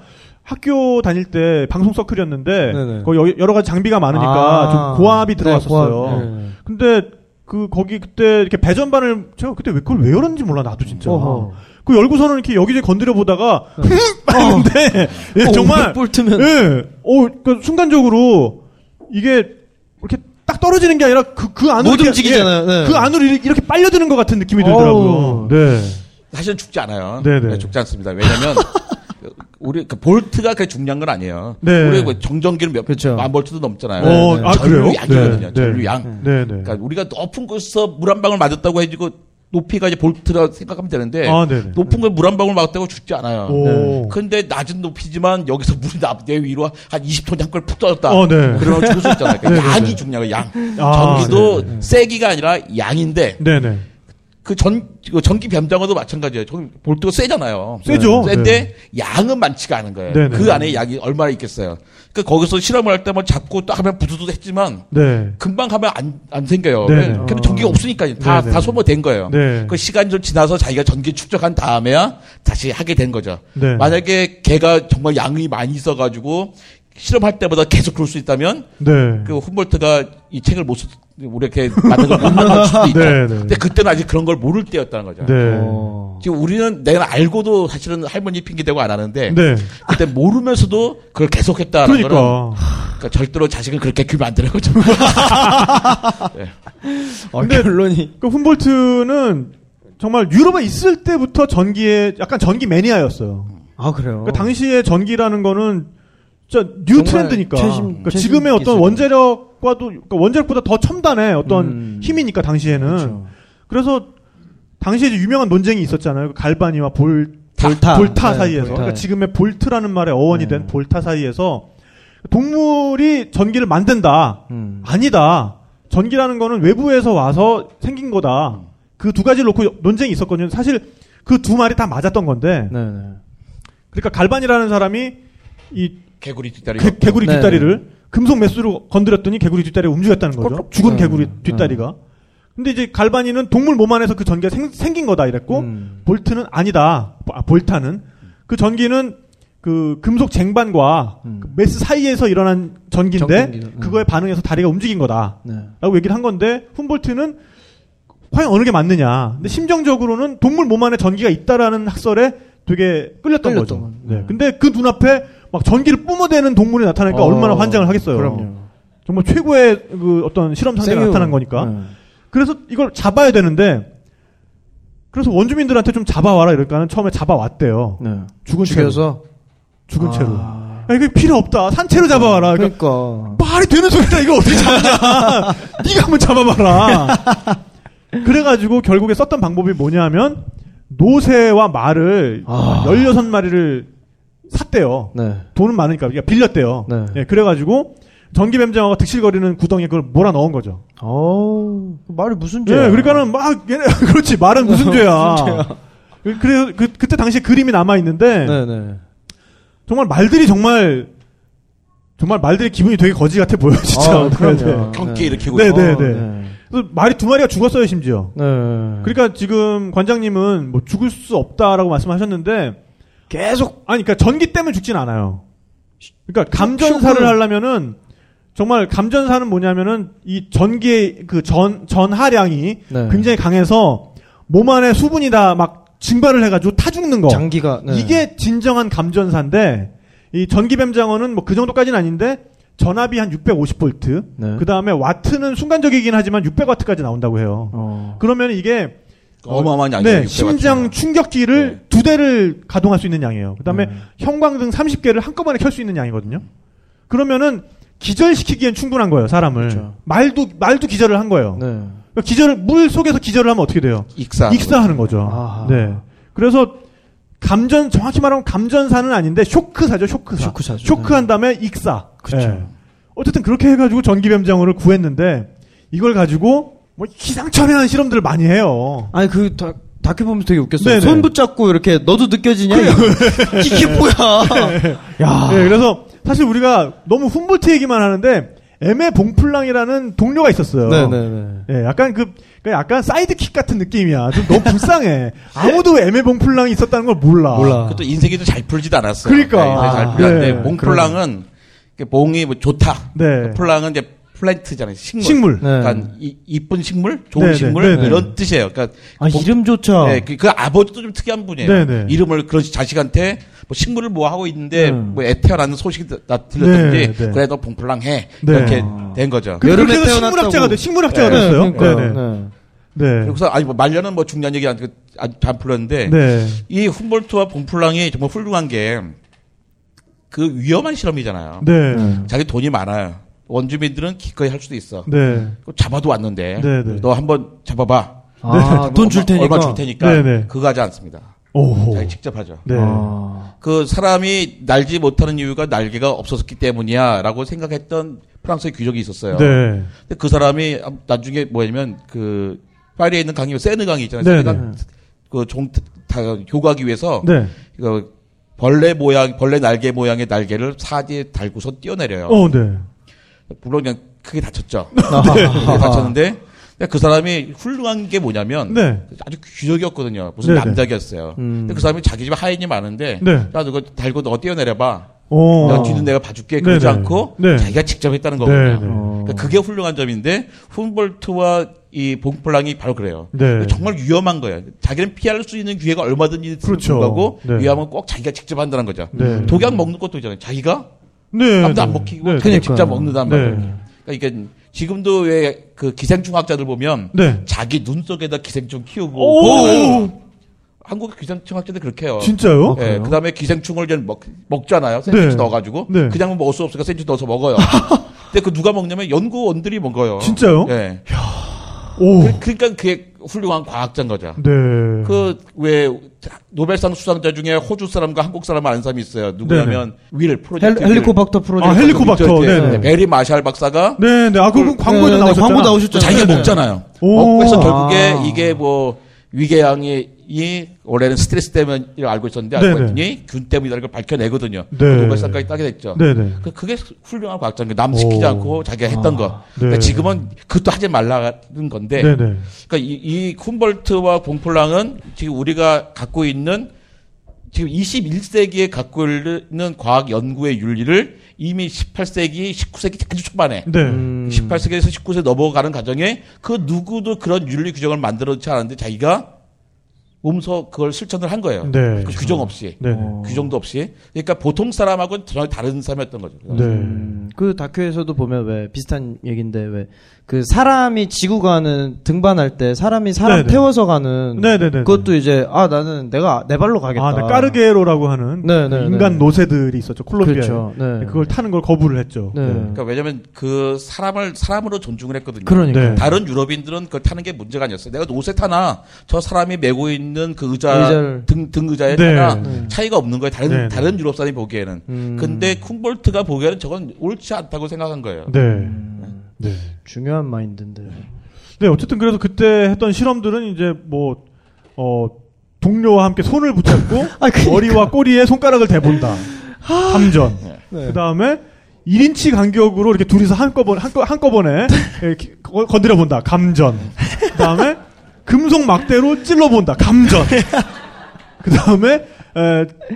학교 다닐 때 방송 서클이었는데, 네네. 거기 여- 여러 가지 장비가 많으니까 아. 좀 고압이 네, 들어갔었어요. 고압, 네. 근데 그, 거기 그때 이렇게 배전반을, 제가 그때 왜 그걸 왜 열었는지 몰라, 나도 진짜. 어허. 그 열고서는 이렇게 여기저기 건드려 보다가, [laughs] 하는데, 예, 어, 정말, 500볼트면 예, 어, 그 순간적으로 이게 이렇게 딱 떨어지는 게 아니라 그, 그 안으로. 못 이렇게- 움직이잖아요. 네. 그 안으로 이렇게, 빨려드는 것 같은 느낌이 들더라고요. 어우. 네. 사실은 죽지 않아요. 네네. 네, 죽지 않습니다. 왜냐면 [laughs] 우리 그 볼트가 그 중요한 건 아니에요. 네. 우리 그 정전기는 몇 그쵸. 만 볼트도 넘잖아요. 어, 네. 아, 그래요? 전류 양이거든요. 네. 전류양. 네, 네. 그러니까 우리가 높은 곳에서 물 한 방울 맞았다고 해지고 높이가 이제 볼트라 생각하면 되는데 아, 네네. 높은 걸 물 한 방울 맞았다고 죽지 않아요. 오. 근데 낮은 높이지만 여기서 물이 나, 내 위로 한 20톤 한걸 푹 떨었다. 어, 네. 그러면 죽을 수 있잖아요. 그러니까 네, 네, 양이 네. 중요해요. 양. 아, 전기도 네, 네. 세기가 아니라 양인데 네네. 그 전, 그 전기 뱀장어도 마찬가지예요. 전 볼트가 세잖아요. 세죠. 센데 양은 많지가 않은 거예요. 네, 네. 그 안에 양이 얼마나 있겠어요. 그 거기서 실험을 할 때 뭐 잡고 딱 하면 부두도 했지만 네. 금방 가면 안, 안 생겨요. 네, 네, 네. 근데 전기가 없으니까 다, 네, 네. 다 소모된 거예요. 네. 그 시간이 좀 지나서 자기가 전기 축적한 다음에야 다시 하게 된 거죠. 네. 만약에 걔가 정말 양이 많이 있어가지고 실험할 때마다 계속 그럴 수 있다면 네. 그 훔볼트가 이 책을 못, 쓰, 우리 이렇게 만든 걸못 만들 수도 있다. [laughs] 네, 네. 근데 그때는 아직 그런 걸 모를 때였다는 거죠. 네. 어. 지금 우리는 내가 알고도 사실은 할머니 핑계 대고 안 하는데 네. 그때 모르면서도 그걸 계속했다는 거는 그러니까. 그러니까 절대로 자식을 그렇게 키우면 안 되는 거죠. 아, 근데- 결론이 그 훔볼트는 정말 유럽에 있을 때부터 전기에 약간 전기 매니아였어요. 아 그래요. 그러니까 당시에 전기라는 거는 진짜 new trend니까. 최신- 그러니까 최신 지금의 어떤 기술. 원자력과도 그러니까 원자력보다 더 첨단의 어떤 음. 힘이니까 당시에는. 그렇죠. 그래서 당시에 유명한 논쟁이 있었잖아요. 그 갈바니와 볼 볼타. 볼타 네, 사이에서 볼타. 그러니까 지금의 볼트라는 말의 어원이 네. 된 볼타 사이에서 동물이 전기를 만든다. 음. 아니다. 전기라는 거는 외부에서 와서 생긴 거다. 그 두 가지를 놓고 논쟁이 있었거든요. 사실 그 두 말이 다 맞았던 건데. 네네. 그러니까 갈바니라는 사람이 이 개구리 뒷다리. 개, 개구리 네. 뒷다리를 금속 메스로 건드렸더니 개구리 뒷다리가 움직였다는 거죠. 꼴깍. 죽은 네. 개구리 네. 뒷다리가. 근데 이제 갈바니는 동물 몸 안에서 그 전기가 생, 생긴 거다 이랬고 음. 볼트는 아니다. 아, 볼타는 그 전기는 그 금속 쟁반과 음. 그 메스 사이에서 일어난 전기인데 전기는, 음. 그거에 반응해서 다리가 움직인 거다. 네. 라고 얘기를 한 건데 훔볼트는 과연 어느 게 맞느냐. 근데 심정적으로는 동물 몸 안에 전기가 있다라는 학설에 되게 끌렸던, 끌렸던 거죠. 건. 네. 근데 그 눈앞에 막 전기를 뿜어대는 동물이 나타나니까 어, 얼마나 환장을 하겠어요. 그럼요. 정말 최고의 그 어떤 실험 상대가 생유. 나타난 거니까. 네. 그래서 이걸 잡아야 되는데 그래서 원주민들한테 좀 잡아와라 이럴까는 처음에 잡아왔대요. 네. 죽은 채로. 죽여서 죽은 아. 채로. 야, 이거 필요 없다. 산채로 잡아와라. 그러니까 그러니까. 말이 되는 소리다 이거 어떻게 잡냐 [laughs] 네가 한번 잡아봐라 그래가지고 결국에 썼던 방법이 뭐냐면 노새와 말을 아. 16마리를 샀대요 네. 돈은 많으니까 그러니까 빌렸대요 네. 예, 그래가지고 전기뱀장어가 득실거리는 구덩이에 그걸 몰아 넣은 거죠 어우, 그 말이 무슨 예, 죄야? 그러니까는 막 얘네 [laughs] 그렇지 말은 무슨 [laughs] 죄야 그- 그래서 그, 그때 당시 그림이 남아 있는데 네네. 정말 말들이 정말 정말 말들의 기분이 되게 거지 같아 보여 [laughs] 진짜 아, 그럼요. 경기 일으키고 네. 네, 어, 네. 그래서 말이 두 마리가 죽었어요 심지어. 네. 그러니까 지금 관장님은 뭐 죽을 수 없다라고 말씀하셨는데 계속 아니 그러니까 전기 때문에 죽진 않아요. 그러니까 감전사를 하려면은 정말 감전사는 뭐냐면은 이 전기의 그 전 전하량이 네. 굉장히 강해서 몸 안에 수분이 다 막 증발을 해가지고 타 죽는 거. 장기가 네. 이게 진정한 감전사인데 이 전기뱀장어는 뭐 그 정도까지는 아닌데 전압이 한 650볼트. 네. 그 다음에 와트는 순간적이긴 하지만 600와트까지 나온다고 해요. 어. 그러면 이게 어마어마한 양이죠. 네, 600 심장. 충격기를 네. 두 대를 가동할 수 있는 양이에요. 그다음에 네. 형광등 30개를 한꺼번에 켤 수 있는 양이거든요. 그러면은 기절시키기엔 충분한 거예요, 사람을. 그렇죠. 말도 말도 기절을 한 거예요. 네. 그러니까 기절을 물 속에서 기절을 하면 어떻게 돼요? 익사. 익사하는 거죠. 아하. 네. 그래서 감전 정확히 말하면 감전사는 아닌데 쇼크사죠, 쇼크사. 쇼크사죠. 쇼크한 다음에 익사. 네. 어쨌든 그렇게 해가지고 전기뱀장어를 구했는데 이걸 가지고 뭐 기상천외한 실험들을 많이 해요. 아니 그 다, 다큐 보면서 되게 웃겼어요. 네네. 손 붙잡고 이렇게 너도 느껴지냐? [laughs] 이게 뭐야? [laughs] 야. 네, 그래서 사실 우리가 너무 훔볼트 얘기만 하는데 에메 봉플랑이라는 동료가 있었어요. 네네네. 예, 약간 그, 그 약간 sidekick 같은 느낌이야. 좀 너무 불쌍해. 아무도 에메 봉플랑이 있었다는 걸 몰라. 몰라. 그것도 인생이 좀잘 풀지도 않았어요. 그러니까. 네, 잘 아, 풀렸는데 네, 봉플랑은 이렇게 봉이 뭐 좋다. 네. 플랑은 이제 플랜트잖아요. 식물. 식물. 네. 그러니까 이, 이쁜 식물, 좋은 네, 네, 식물 네, 네. 이런 뜻이에요. 그러니까 아, 봉- 이름조차. 네, 그, 그 아버지도 좀 특이한 분이에요. 네, 네. 이름을 그런 자식한테 뭐 식물을 뭐 하고 있는데 네. 뭐애 태어나는 소식이 나- 나 들렸던지 네, 네. 그래 너 봉플랑 해 네. 이렇게 아. 된 거죠. 그, 여름에 해서 태어났다고. 식물학자가 돼, 식물학자가 네, 됐어요. 그러니까요. 네네. 네. 네. 그래서 아니 뭐 말년은 뭐 중요한 얘기 아주 아주 잘 풀렸는데 네. 이 훔볼트와 봉플랑이 정말 훌륭한 게 그 위험한 실험이잖아요. 네. 자기 돈이 많아요. 원주민들은 기꺼이 할 수도 있어. 네. 잡아도 왔는데 네, 네. 너 한번 잡아봐. 아, 돈줄 테니까. 얼마 줄 테니까 네, 네. 그거 하지 않습니다. 오. 자기 직접 하죠. 네. 아. 그 사람이 날지 못하는 이유가 날개가 없었기 때문이야라고 생각했던 프랑스의 귀족이 있었어요. 네. 근데 그 사람이 나중에 뭐냐면 그 파리에 있는 강이 세느 강이 있잖아요. 네, 세느 강 그종 다 교과하기 위해서 네. 이거 벌레 모양 벌레 날개 모양의 날개를 사지에 달고서 뛰어내려요. 어, 네. 물론 그냥 크게 다쳤죠. 아. [laughs] 크게 다쳤는데 그 사람이 훌륭한 게 뭐냐면 네. 아주 귀족이었거든요. 무슨 네네. 남작이었어요. 음. 근데 그 사람이 자기 집에 하인이 많은데 네. 야 너가 달고 너 뛰어내려봐. 어. 너 뒤는 내가 봐줄게. 그러지 네네. 않고 네. 자기가 직접 했다는 네, 거거든요. 네. 어. 그러니까 그게 훌륭한 점인데 훔볼트와 이 봉플랑이 바로 그래요. 네. 정말 위험한 거예요. 자기는 피할 수 있는 기회가 얼마든지 있음에도 그렇죠. 네. 위험은 꼭 자기가 직접 한다는 거죠. 네. 독약 먹는 것도 있잖아요. 자기가 네. 남도 안 네. 먹히고 네. 그냥 직접. 먹는단 네. 말이에요. 그러니까 이게 지금도 왜 그 기생충 학자들 보면 네. 자기 눈 속에다 기생충 키우고 오! 한국 기생충 학자들 그렇게 해요. 진짜요? 예, 그 다음에 기생충을 그냥 먹, 먹잖아요. 샌드위치 네. 넣어가지고. 네. 그냥 먹을 수 없으니까 샌드위치 넣어서 먹어요. [laughs] 근데 그 누가 먹냐면 연구원들이 먹어요. 진짜요? 예. 오. 그, 그러니까 그게 훌륭한 과학자인 거죠. 네. 그, 왜, 노벨상 수상자 중에 호주 사람과 한국 사람 아는 사람이 있어요. 누구냐면, 윌, 프로젝트. 헬, 헬리코박터 프로젝트. 아, 헬리코박터. 윌. 네. 네. 베리 마샬 박사가 네, 네. 아, 그분 광고에도 네, 네, 나오셨잖아. 광고 나오셨잖아요. 자기가 네. 먹잖아요. 오. 먹고 해서 결국에 아. 이게 뭐, 위궤양이, 이 원래는 스트레스 때문에 알고 있었는데 알고 네네. 했더니 균 때문이라는 걸 밝혀내거든요. 네. 그 노벨상까지 따게 됐죠. 네, 네. 그, 그게 훌륭한 과학자인 거예요. 남 시키지 오. 않고 자기가 했던 거. 네. 근데 지금은 그것도 하지 말라는 건데. 네, 네. 그러니까 이, 이 훔볼트와 봉플랑은 지금 우리가 갖고 있는 지금 21세기에 갖고 있는 과학 연구의 윤리를 이미 18세기, 19세기 아주 초반에 네. 음. 18세기에서 19세 넘어가는 과정에 그 누구도 그런 윤리 규정을 만들어 놓지 않았는데 자기가 몸소 그걸 실천을 한 거예요. 네. 그 규정 없이. 네. 네. 규정도 없이. 그러니까 보통 사람하고는 전혀 다른 사람이었던 거죠. 네. 음, 그 다큐에서도 보면 왜 비슷한 얘기인데 왜 그 사람이 지구 가는 등반할 때 사람이 사람 네네. 태워서 가는 네네네. 그것도 이제 아 나는 내가 내 발로 가겠다. 아, 네. 까르게로라고 하는 네, 네, 인간 네. 노새들이 있었죠. 콜롬비아에. 그렇죠. 네. 그걸 타는 걸 거부를 했죠. 네. 그러니까 왜냐면 그 사람을 사람으로 존중을 했거든요. 그러니까. 네. 다른 유럽인들은 그걸 타는 게 문제가 아니었어요. 내가 노새 타나 저 사람이 메고 있는 그 의자 등, 등 의자에 네. 타나 네. 차이가 없는 거예요. 다른 네, 네. 다른 유럽 사람이 보기에는. 음. 근데 쿰볼트가 보기에는 저건 옳지 않다고 생각한 거예요. 네. 네. 중요한 마인드인데. 네, 어쨌든 그래서 그때 했던 실험들은 이제 뭐, 어, 동료와 함께 손을 붙잡고 [laughs] 아, 그러니까. 머리와 꼬리에 손가락을 대본다. [laughs] 감전. 네. 그 다음에 1인치 간격으로 이렇게 둘이서 한꺼번에, 한꺼, 한꺼번에 이렇게 거- 건드려본다. 감전. 그 다음에 금속 막대로 찔러본다. 감전. [laughs] 그 다음에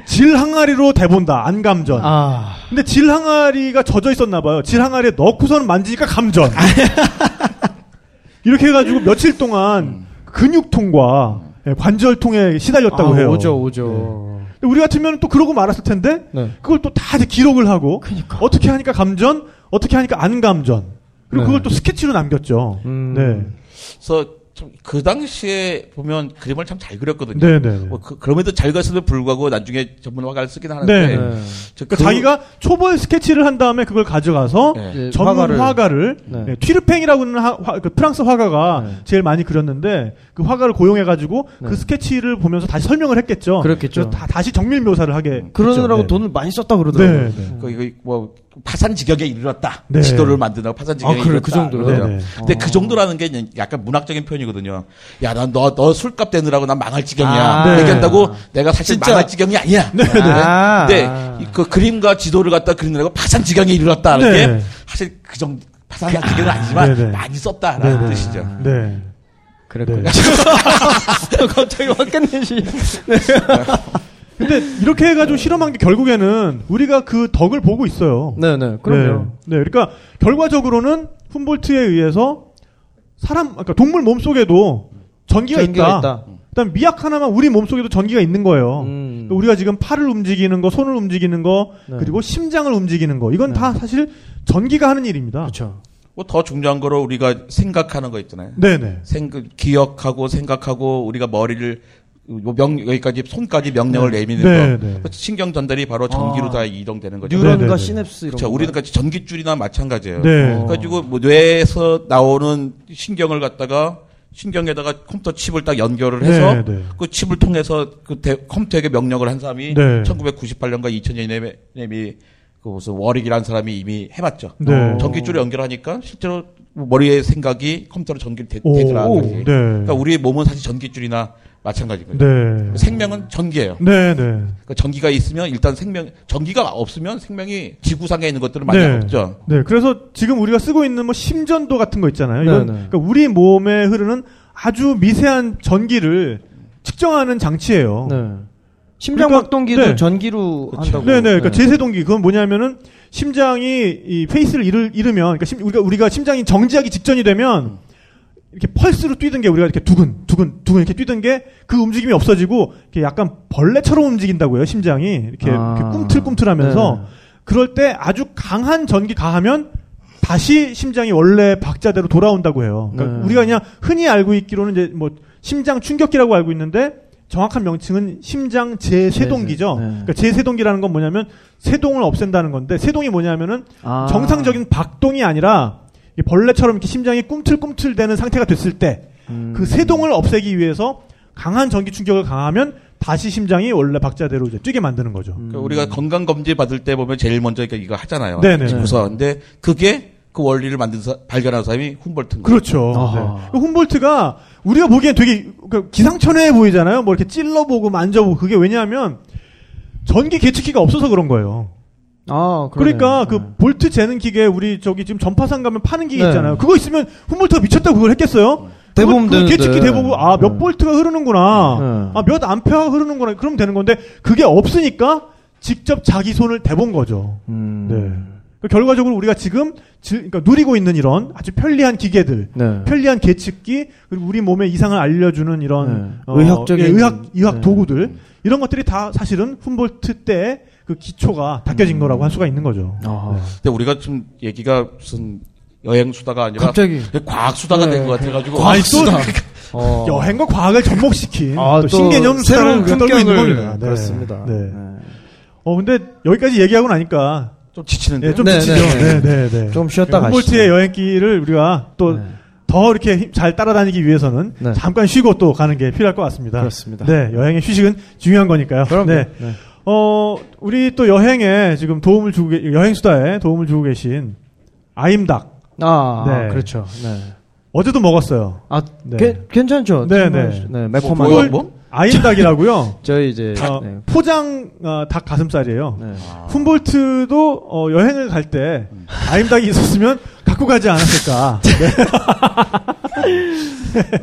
질 항아리로 대본다. 안감전. 아. 근데 질 항아리가 젖어 있었나 봐요. 질 항아리에 넣고선 만지니까 감전. [laughs] 이렇게 해가지고 며칠 동안 근육통과 예, 관절통에 시달렸다고 아, 해요. 오죠, 오죠. 근데 우리 같으면 또 그러고 말았을 텐데 네. 그걸 또다 기록을 하고 어떻게 하니까 감전, 어떻게 하니까 안 감전. 그리고 네. 그걸 또 스케치로 남겼죠. 음. 네. 그래서 참 그 당시에 보면 그림을 참 잘 그렸거든요. 네, 네. 네. 뭐 그, 그럼에도 잘 그렸음에도 불구하고 나중에 전문 화가를 쓰긴 하는데 네. 네. 저 그러니까 그- 자기가 초벌 스케치를 한 다음에 그걸 가져가서 네. 전문 화가를, 네. 네, 튀르팽이라고 하는 화- 화- 그 프랑스 화가가 네. 제일 많이 그렸는데 그 화가를 고용해가지고 네. 그 스케치를 보면서 다시 설명을 했겠죠. 그렇겠죠. 다, 다시 정밀 묘사를 하게. 그러느라고. 돈을 많이 썼다 네. 그러더라고요. 네, 네. 그 이거 뭐 파산 지경에 이르렀다. 네. 지도를 만든다고 파산 지경에 아, 그래, 이르렀다. 그 정도로? 그러죠. 네, 네. 근데 그 정도라는 게 약간 문학적인 표현이거든요. 야, 난 너 너 술값 내느라고 난 망할 지경이야. 아, 네. 얘기한다고 내가 사실 진짜. 망할 지경이 아니야. 네. 아. 근데 이그 그림과 지도를 갖다 그리느라고 파산 지경에 이르렀다는 네. 게 사실 그 정도 파산 지경은 아니지만 네, 네. 많이 썼다라는 네, 네. 뜻이죠. 네. 그랬군요. 네. [laughs] 갑자기 확 끝내시. [laughs] 근데 이렇게 해가지고 실험한 게 결국에는 우리가 그 덕을 보고 있어요. 네네. 그럼요. 네, 네, 그러니까 결과적으로는 훔볼트에 의해서 사람, 그러니까 동물 몸 속에도 전기가, 전기가 있다. 있다. 그다음 미약 하나만 우리 몸 속에도 전기가 있는 거예요. 음. 그러니까 우리가 지금 팔을 움직이는 거, 손을 움직이는 거, 네. 그리고 심장을 움직이는 거, 이건 네. 다 사실 전기가 하는 일입니다. 그렇죠. 뭐더 중요한 거로 우리가 생각하는 거 있잖아요. 네네. 생각, 기억하고 생각하고 우리가 머리를 뭐 명 여기까지 손까지 명령을 내미는 네, 거 네. 그 신경 전달이 바로 전기로 아. 다 이동되는 거죠. 뉴런- 뉴런과 네네네. 시냅스 이런 그렇죠. 거. 우리는 같이 전기줄이나 마찬가지예요. 네. 어. 그래가지고 뭐 뇌에서 나오는 신경을 갖다가 신경에다가 컴퓨터 칩을 딱 연결을 해서 네, 네. 그 칩을 통해서 그 대- 컴퓨터에게 명령을 한 사람이 네. 1998년과 2000년에 그 무슨 워릭이라는 사람이 이미 해봤죠. 네. 전기줄에 연결하니까 실제로 머리의 생각이 컴퓨터로 전기를 되, 오, 되더라. 네. 그러니까 우리의 몸은 사실 전기줄이나 마찬가지거든요. 네. 생명은 전기예요. 네, 네. 그러니까 전기가 있으면 일단 생명, 전기가 없으면 생명이 지구상에 있는 것들은 많이 네. 없죠. 네, 그래서 지금 우리가 쓰고 있는 뭐 심전도 같은 거 있잖아요. 이건 네, 네. 그러니까 우리 몸에 흐르는 아주 미세한 전기를 측정하는 장치예요. 네. 심장 그러니까, 박동기도 네. 전기로 한다고. 네, 네. 그러니까 제세동기 그건 뭐냐면은 심장이 이 페이스를 잃으, 잃으면 그러니까 심, 우리가 우리가 심장이 정지하기 직전이 되면 이렇게 펄스로 뛰던 게 우리가 이렇게 두근 두근 두근 이렇게 뛰던 게 그 움직임이 없어지고 이렇게 약간 벌레처럼 움직인다고요 심장이 이렇게, 아. 이렇게 꿈틀꿈틀하면서 네. 그럴 때 아주 강한 전기 가하면 다시 심장이 원래 박자대로 돌아온다고 해요. 그러니까 네. 우리가 그냥 흔히 알고 있기로는 이제 뭐 심장 충격기라고 알고 있는데 정확한 명칭은 심장 제세동기죠. 네. 그러니까 제세동기라는 건 뭐냐면 세동을 없앤다는 건데 세동이 뭐냐면은 아. 정상적인 박동이 아니라 이 벌레처럼 이렇게 심장이 꿈틀꿈틀대는 상태가 됐을 때그 음. 세동을 없애기 위해서 강한 전기 충격을 가하면 다시 심장이 원래 박자대로 이제 뛰게 만드는 거죠. 그러니까 우리가 건강 검진 받을 때 보면 제일 먼저 이거- 하잖아요. 네네. 지구서. 근데 그게 그 원리를 만든 사, 발견한 사람이 훔볼트인 거예요. 그렇죠. 네. 그 훔볼트가 우리가 보기엔 되게 그 기상천외해 보이잖아요. 뭐 이렇게 찔러보고 만져보고 그게 왜냐하면 전기 계측기가 없어서 그런 거예요. 아, 그러네요. 그러니까 그 네. 볼트 재는 기계 우리 저기 지금 전파상 가면 파는 기계 네. 있잖아요. 그거 있으면 훔볼트가 미쳤다고 그걸 했겠어요? 그거 되는데. 계측기 대보고 아몇 네. 볼트가 흐르는구나. 네. 아몇 암페어가 흐르는구나. 그러면 되는 건데 그게 없으니까 직접 자기 손을 대본 거죠. 음. 네. 그 결과적으로 우리가 지금 지- 그러니까 누리고 있는 이런 아주 편리한 기계들, 네. 편리한 계측기 그리고 우리 몸의 이상을 알려주는 이런 네. 의학적인- 예, 의학 의학 네. 도구들 이런 것들이 다 사실은 훔볼트 때 그 기초가 닦여진 거라고 할 수가 있는 거죠. 아하. 근데 우리가 지금 얘기가 무슨 여행 수다가 아니라 갑자기. 과학 수다가 네. 된것 같아가지고 아니, 또 [laughs] 어. 여행과 과학을 접목시킨 아, 또또 신개념 새로운 떨고 있는 겁니다. 네. 그렇습니다. 네. 네. 어 근데 여기까지 얘기하고 나니까 좀 지치는데. 예, 좀 네, 지치죠. 네, 네, 네. 네, 네. 좀 쉬었다 가시죠. 홈볼트의 여행길을 우리가 또 네. 더 이렇게 힘- 잘 따라다니기 위해서는 네. 잠깐 쉬고 또 가는 게 필요할 것 같습니다. 그렇습니다. 네, 여행의 휴식은 중요한 거니까요. 그럼요. 네. 네. 어, 우리 또 여행에 지금 도움을 주고 계, 여행 수다에 도움을 주고 계신 아임닭 아, 네. 그렇죠. 네. 어제도 먹었어요. 아, 네. 게- 괜찮죠. 네, 정말, 네. 네, 뭐, 매콤한. 뭐요? 뭐? 아임닭이라고요. [laughs] 저희 이제 어, 네. 포장 어, 닭 가슴살이에요. 네. 훔볼트도 어, 여행을 갈 때 아임닭이 있었으면 갖고 가지 않았을까. [laughs] 네. [laughs]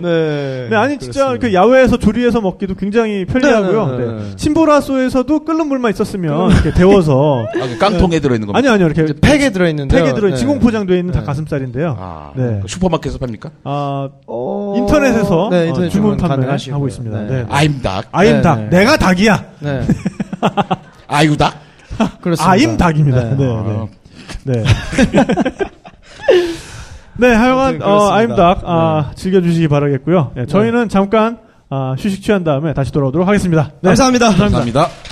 네, 아니 진짜 그 야외에서 조리해서 먹기도 굉장히 편리하고요. 네, 네, 네. 네, 네. 침보라소에서도 끓는 물만 있었으면 이렇게 데워서 [laughs] 아, 그 깡통에 들어 있는 겁니다. 아니요 아니요 이렇게 팩에 들어 있는데 팩에 들어 진공 포장되어 있는 네. 닭가슴살인데요. 아, 네. 그 슈퍼마켓에서 팝니까? 아 어... 인터넷에서 네, 어, 인터넷 주문 주문 판매 가능하시고요. 하고 있습니다. 네. 아임 닭, 아임닭 네, 네. 내가 닭이야. 네. [laughs] 아유 닭. 그렇습니다. 아임 닭입니다. 네. 네. 아, 네. [laughs] 네, 하여간 어. 아임닭 아, 즐겨주시기 바라겠고요. 네, 저희는 잠깐 아, 휴식 취한 다음에 다시 돌아오도록 하겠습니다. 네. 감사합니다. 감사합니다. 그래